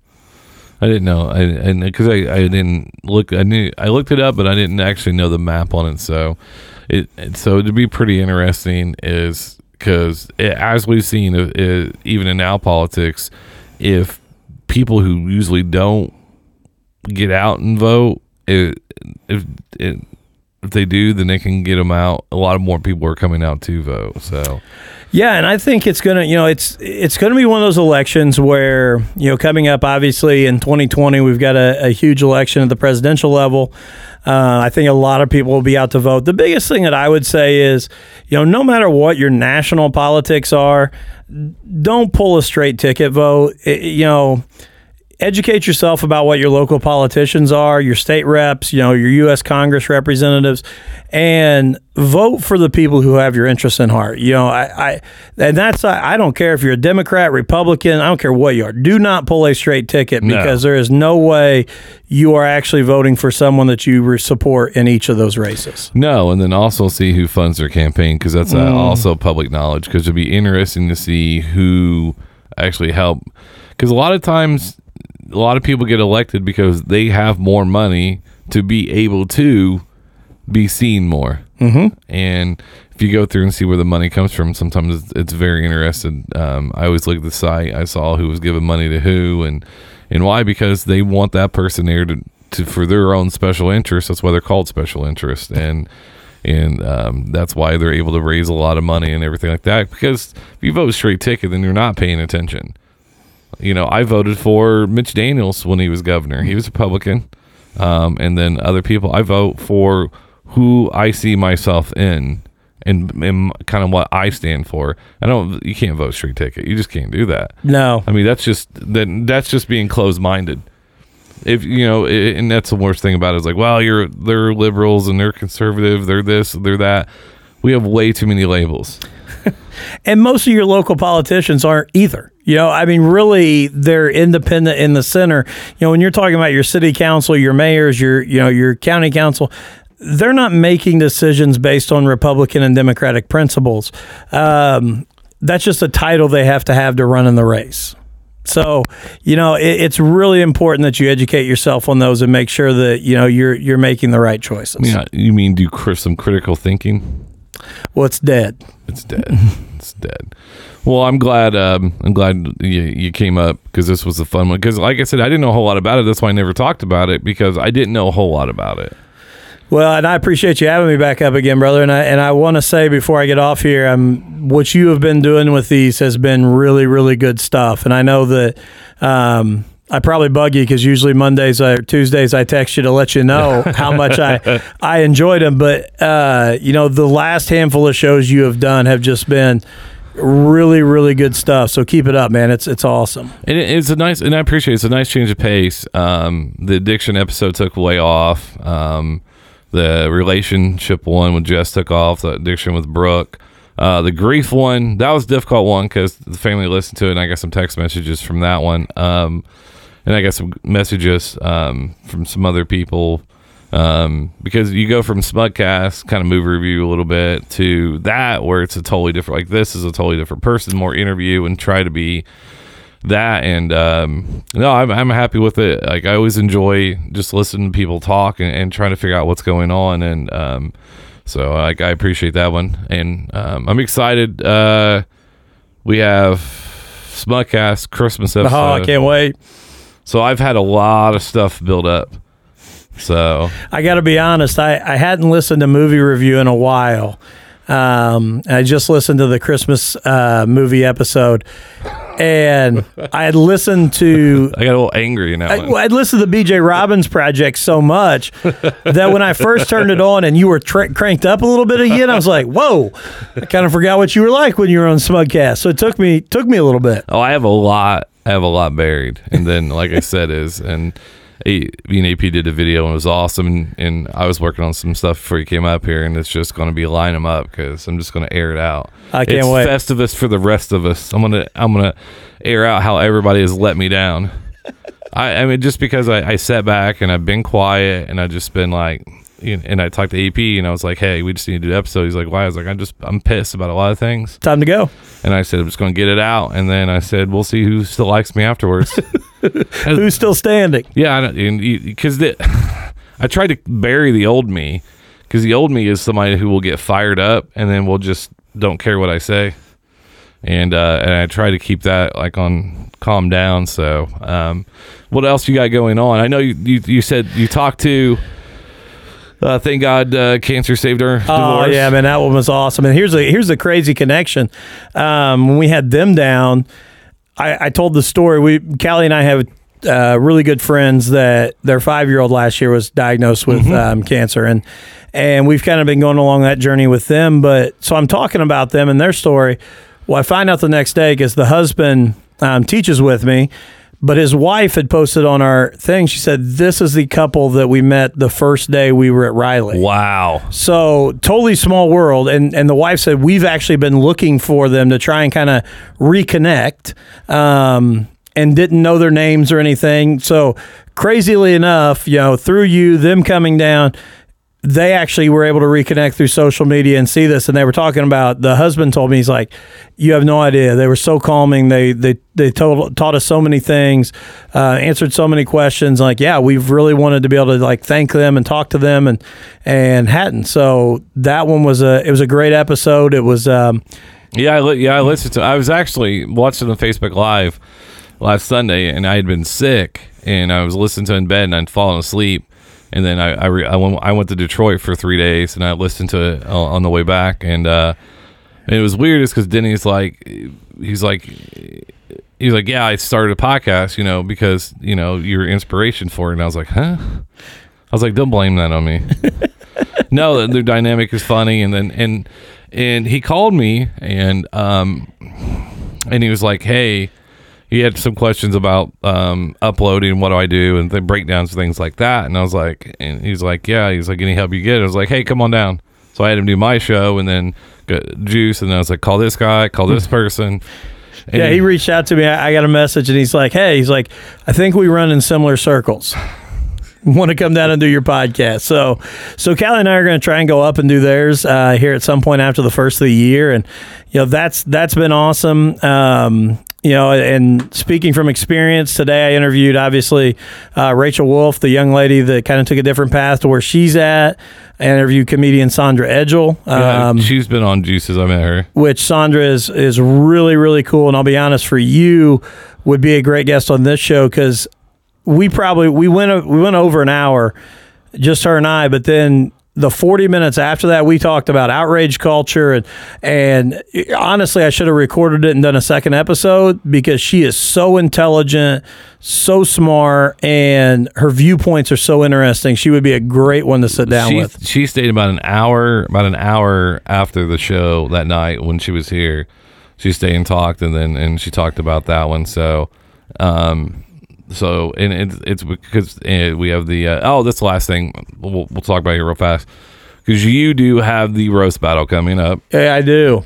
S1: I didn't know, I because I, I didn't look, I knew I looked it up, but I didn't actually know the map on it. So it, so to be pretty interesting is because eh, as we've seen, it, even in now politics, if people who usually don't get out and vote, it, if it, if they do, then they can get them out. A lot of more people are coming out to vote. So,
S2: yeah, and I think it's gonna, you know, it's it's gonna be one of those elections where you know, coming up, obviously in 2020, we've got a, a huge election at the presidential level. Uh, I think a lot of people will be out to vote. The biggest thing that I would say is, you know, no matter what your national politics are, don't pull a straight ticket vote. It, you know, educate yourself about what your local politicians are, your state reps, you know, your U.S. Congress representatives, and vote for the people who have your interests in heart. You know, I, I and that's I, I, don't care if you're a Democrat, Republican, I don't care what you are. Do not pull a straight ticket because no. there is no way you are actually voting for someone that you support in each of those races.
S1: No, and then also see who funds their campaign because that's uh, mm. also public knowledge. Because it'd be interesting to see who actually help. Because a lot of times a lot of people get elected because they have more money to be able to be seen more.
S2: Mm-hmm.
S1: And if you go through and see where the money comes from, sometimes it's, it's very interesting. Um, I always look at the site. I saw who was giving money to who and and why because they want that person there to, to for their own special interest. That's why they're called special interest and. And um, that's why they're able to raise a lot of money and everything like that. Because if you vote straight ticket, then you're not paying attention you know, I voted for Mitch Daniels when he was governor. He was Republican. Um, and then other people, I vote for who I see myself in and, and kind of what I stand for. I don't, you can't vote straight ticket. You just can't do that.
S2: No.
S1: I mean, that's just, that, that's just being closed minded. If you know, it, and that's the worst thing about it is like, well, you're, they're liberals and they're conservative, they're this, they're that. We have way too many labels.
S2: and most of your local politicians aren't either. You know, I mean, really, they're independent in the center. You know, when you're talking about your city council, your mayors, your you know, your county council, they're not making decisions based on Republican and Democratic principles. Um, that's just a title they have to have to run in the race. So, you know, it, it's really important that you educate yourself on those and make sure that you know you're you're making the right choices.
S1: Yeah, you mean do some critical thinking?
S2: Well, it's dead.
S1: It's dead. it's dead. Well, I'm glad. Um, I'm glad you, you came up because this was a fun one. Because, like I said, I didn't know a whole lot about it. That's why I never talked about it because I didn't know a whole lot about it.
S2: Well, and I appreciate you having me back up again, brother. And I and I want to say before I get off here, um, what you have been doing with these has been really, really good stuff. And I know that um, I probably bug you because usually Mondays or Tuesdays I text you to let you know how much I I enjoyed them. But uh, you know, the last handful of shows you have done have just been really, really good stuff. So keep it up, man. It's it's awesome.
S1: And it, it's a nice, and I appreciate it. it's a nice change of pace. Um, the addiction episode took way off. Um, the relationship one with Jess took off. The addiction with Brooke. Uh, the grief one that was a difficult one because the family listened to it, and I got some text messages from that one. Um, and I got some messages um, from some other people um, because you go from Smugcast, kind of movie review a little bit, to that where it's a totally different. Like this is a totally different person, more interview, and try to be that. And um, no, I'm, I'm happy with it. Like I always enjoy just listening to people talk and, and trying to figure out what's going on. And um, so like I appreciate that one, and um, I'm excited. Uh, we have Smugcast Christmas episode.
S2: Oh, I can't wait.
S1: So I've had a lot of stuff build up. So
S2: I got to be honest, I, I hadn't listened to movie review in a while. Um, I just listened to the Christmas uh, movie episode, and I had listened to.
S1: I got a little angry in that
S2: I, I'd listened to the BJ Robbins project so much that when I first turned it on and you were tra- cranked up a little bit again, I was like, "Whoa!" I kind of forgot what you were like when you were on Smugcast. So it took me took me a little bit.
S1: Oh, I have a lot. I have a lot buried, and then like I said, is and he, me and AP did a video and it was awesome, and, and I was working on some stuff before he came up here, and it's just going to be line them up because I'm just going to air it out.
S2: I can't
S1: it's
S2: wait.
S1: Festivus for the rest of us. I'm gonna I'm gonna air out how everybody has let me down. I, I mean, just because I, I sat back and I've been quiet and I've just been like, and I talked to AP and I was like, hey, we just need to do an episode. He's like, why? I was like, I'm just I'm pissed about a lot of things.
S2: Time to go.
S1: And I said, I'm just going to get it out. And then I said, we'll see who still likes me afterwards.
S2: Who's still standing?
S1: yeah, because I tried to bury the old me because the old me is somebody who will get fired up and then will just don't care what I say. And uh, and I try to keep that like on calm down. So, um, what else you got going on? I know you you, you said you talked to. Uh, thank God, uh, cancer saved her.
S2: Oh yeah, man, that one was awesome. And here's a here's a crazy connection. Um, when we had them down, I, I told the story. We Callie and I have uh, really good friends that their five year old last year was diagnosed with um, cancer, and and we've kind of been going along that journey with them. But so I'm talking about them and their story. Well, I find out the next day because the husband um, teaches with me. But his wife had posted on our thing. She said, "This is the couple that we met the first day we were at Riley."
S1: Wow.
S2: So totally small world, and and the wife said we've actually been looking for them to try and kind of reconnect, um, and didn't know their names or anything. So crazily enough, you know, through you, them coming down, they actually were able to reconnect through social media and see this. And they were talking about the husband told me he's like, you have no idea. They were so calming. They they they told, taught us so many things, uh, answered so many questions. Like, yeah, we've really wanted to be able to like thank them and talk to them and and hadn't. So that one was a it was a great episode. It was. Um,
S1: Yeah, I li- yeah, I listened to. I was actually watching the Facebook Live last Sunday, and I had been sick, and I was listening to in bed, and I'd fallen asleep, and then I I, re- I went I went to Detroit for three days, and I listened to it on the way back, and uh, and it was weird, is because Denny's like, he's like. He's like, yeah, I started a podcast, you know, because you know you're inspiration for it. And I was like, huh? I was like, don't blame that on me. no, their dynamic is funny, and then and and he called me and um and he was like, hey, he had some questions about um uploading, what do I do, and the breakdowns, things like that. And I was like, and he's like, yeah, he's like, any help you get? I was like, hey, come on down. So I had him do my show, and then got juice, and then I was like, call this guy, call this person. And
S2: yeah, he reached out to me. I, I got a message, and he's like, "Hey, he's like, I think we run in similar circles. Want to come down and do your podcast?" So, so Callie and I are going to try and go up and do theirs uh, here at some point after the first of the year, and you know that's that's been awesome. Um, you know, and speaking from experience, today I interviewed obviously uh, Rachel Wolf, the young lady that kind of took a different path to where she's at. I interviewed comedian Sandra Edgel.
S1: Yeah,
S2: Um,
S1: she's been on juices. I met her.
S2: which Sandra is is really really cool. And I'll be honest, for you, would be a great guest on this show because we probably we went we went over an hour, just her and I. But then the 40 minutes after that, we talked about outrage culture. And, and honestly, I should have recorded it and done a second episode because she is so intelligent, so smart, and her viewpoints are so interesting. She would be a great one to sit down
S1: she,
S2: with.
S1: She stayed about an hour, about an hour after the show that night when she was here. She stayed and talked, and then and she talked about that one. So, um, so and it's it's because we have the uh, oh that's the last thing we'll, we'll talk about here real fast because you do have the roast battle coming up.
S2: Yeah, I do.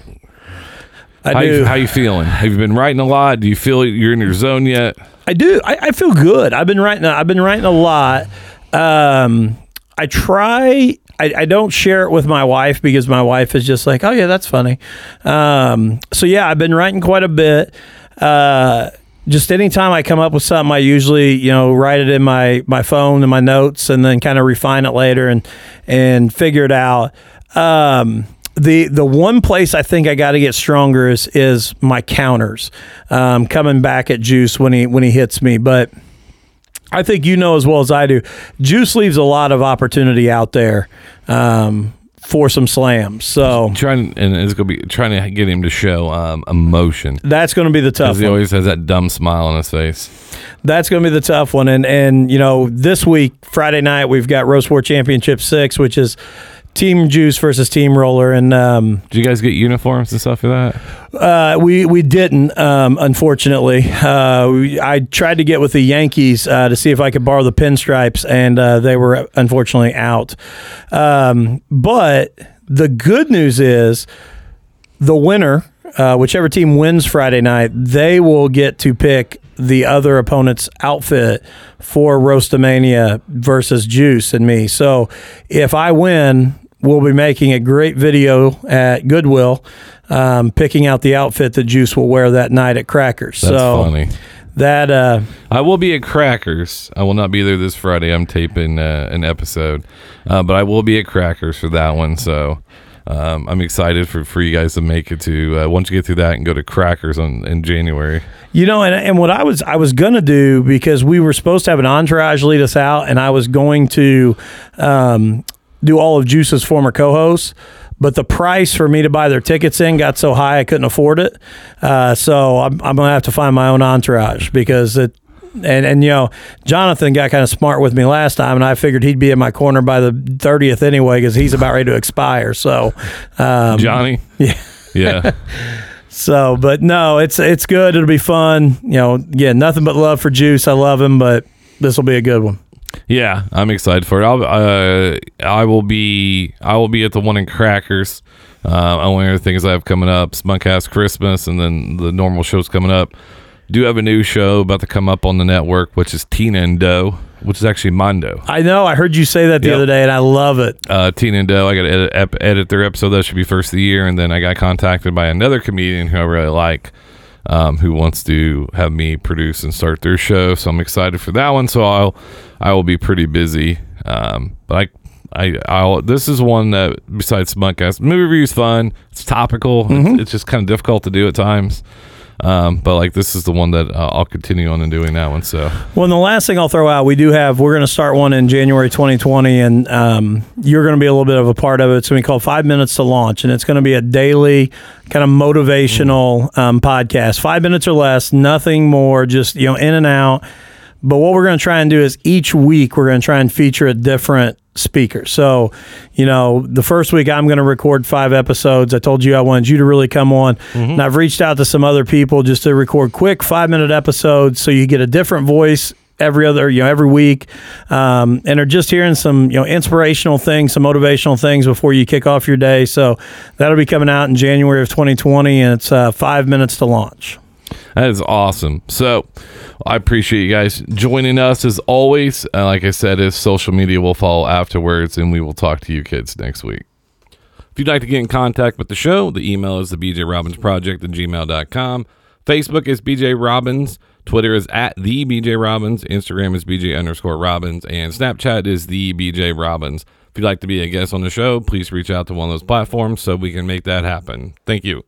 S2: I
S1: how
S2: do.
S1: You, how you feeling? Have you been writing a lot? Do you feel you're in your zone yet?
S2: I do. I, I feel good. I've been writing. I've been writing a lot. Um, I try. I, I don't share it with my wife because my wife is just like, oh yeah, that's funny. Um, so yeah, I've been writing quite a bit. Uh, just anytime I come up with something, I usually you know write it in my my phone and my notes, and then kind of refine it later and and figure it out. Um, the the one place I think I got to get stronger is is my counters um, coming back at Juice when he when he hits me, but. I think you know as well as I do. Juice leaves a lot of opportunity out there um, for some slams. So
S1: trying and it's gonna be trying to get him to show um, emotion.
S2: That's going to be the tough.
S1: He
S2: one.
S1: always has that dumb smile on his face.
S2: That's going to be the tough one. And and you know this week Friday night we've got Roast War Championship six, which is Team Juice versus Team Roller, and um,
S1: did you guys get uniforms and stuff for that?
S2: Uh, we we didn't, um, unfortunately. Uh, we, I tried to get with the Yankees uh, to see if I could borrow the pinstripes, and uh, they were unfortunately out. Um, but the good news is the winner, uh, whichever team wins Friday night, they will get to pick the other opponent's outfit for Roastamania versus Juice and me. So if I win, we'll be making a great video at Goodwill, um, picking out the outfit that Juice will wear that night at Crackers.
S1: That's
S2: so
S1: funny.
S2: That uh,
S1: I will be at Crackers. I will not be there this Friday. I'm taping uh, an episode, uh, but I will be at Crackers for that one. So. Um, I'm excited for, for you guys to make it to uh, once you get through that and go to Crackers on, in January.
S2: You know, and, and what I was I was gonna do because we were supposed to have an entourage lead us out, and I was going to um, do all of Juice's former co-hosts. But the price for me to buy their tickets in got so high I couldn't afford it. Uh, so I'm, I'm gonna have to find my own entourage because it and and you know Jonathan got kind of smart with me last time, and I figured he'd be in my corner by the thirtieth anyway because he's about ready to expire. So, um,
S1: Johnny,
S2: yeah,
S1: yeah.
S2: so, but no, it's it's good. It'll be fun. You know, yeah, nothing but love for Juice. I love him, but this will be a good one.
S1: Yeah, I'm excited for it. I'll, uh, I will be I will be at the one in Crackers. Uh, only other things I have coming up: Spunkcast Christmas, and then the normal shows coming up do have a new show about to come up on the network, which is Tina and Doe, which is actually Mondo.
S2: I know. I heard you say that the yep. other day, and I love it.
S1: Uh, Tina and Doe. I got to edit, ep, edit, their episode. That should be first of the year, and then I got contacted by another comedian who I really like, um, who wants to have me produce and start their show. So I'm excited for that one. So I'll I will be pretty busy. Um, but I. I, I'll, this is one that besides Spunkcast, movie review is fun. It's topical. Mm-hmm. It's, it's just kind of difficult to do at times. Um, but like this is the one that uh, I'll continue on and doing that one. So
S2: well, and the last thing I'll throw out, we do have we're going to start one in January 2020, and um, you're going to be a little bit of a part of it. It's going to be called Five Minutes to Launch, and it's going to be a daily kind of motivational um, podcast, five minutes or less, nothing more, just you know in and out. But what we're going to try and do is each week we're going to try and feature a different speaker. So, you know, the first week I'm going to record five episodes. I told you I wanted you to really come on. Mm-hmm. And I've reached out to some other people just to record quick five minute episodes so you get a different voice every other you know every week um, and are just hearing some you know inspirational things some motivational things before you kick off your day so that'll be coming out in january of 2020 and it's uh, five minutes to launch
S1: that is awesome. So I appreciate you guys joining us as always. Uh, like I said, his social media will follow afterwards, and we will talk to you kids next week. If you'd like to get in contact with the show, the email is the BJ Robbins Project at gmail.com. Facebook is BJ Robbins. Twitter is at the BJ Robbins. Instagram is BJ underscore Robbins. And Snapchat is the BJ Robbins. If you'd like to be a guest on the show, please reach out to one of those platforms so we can make that happen. Thank you.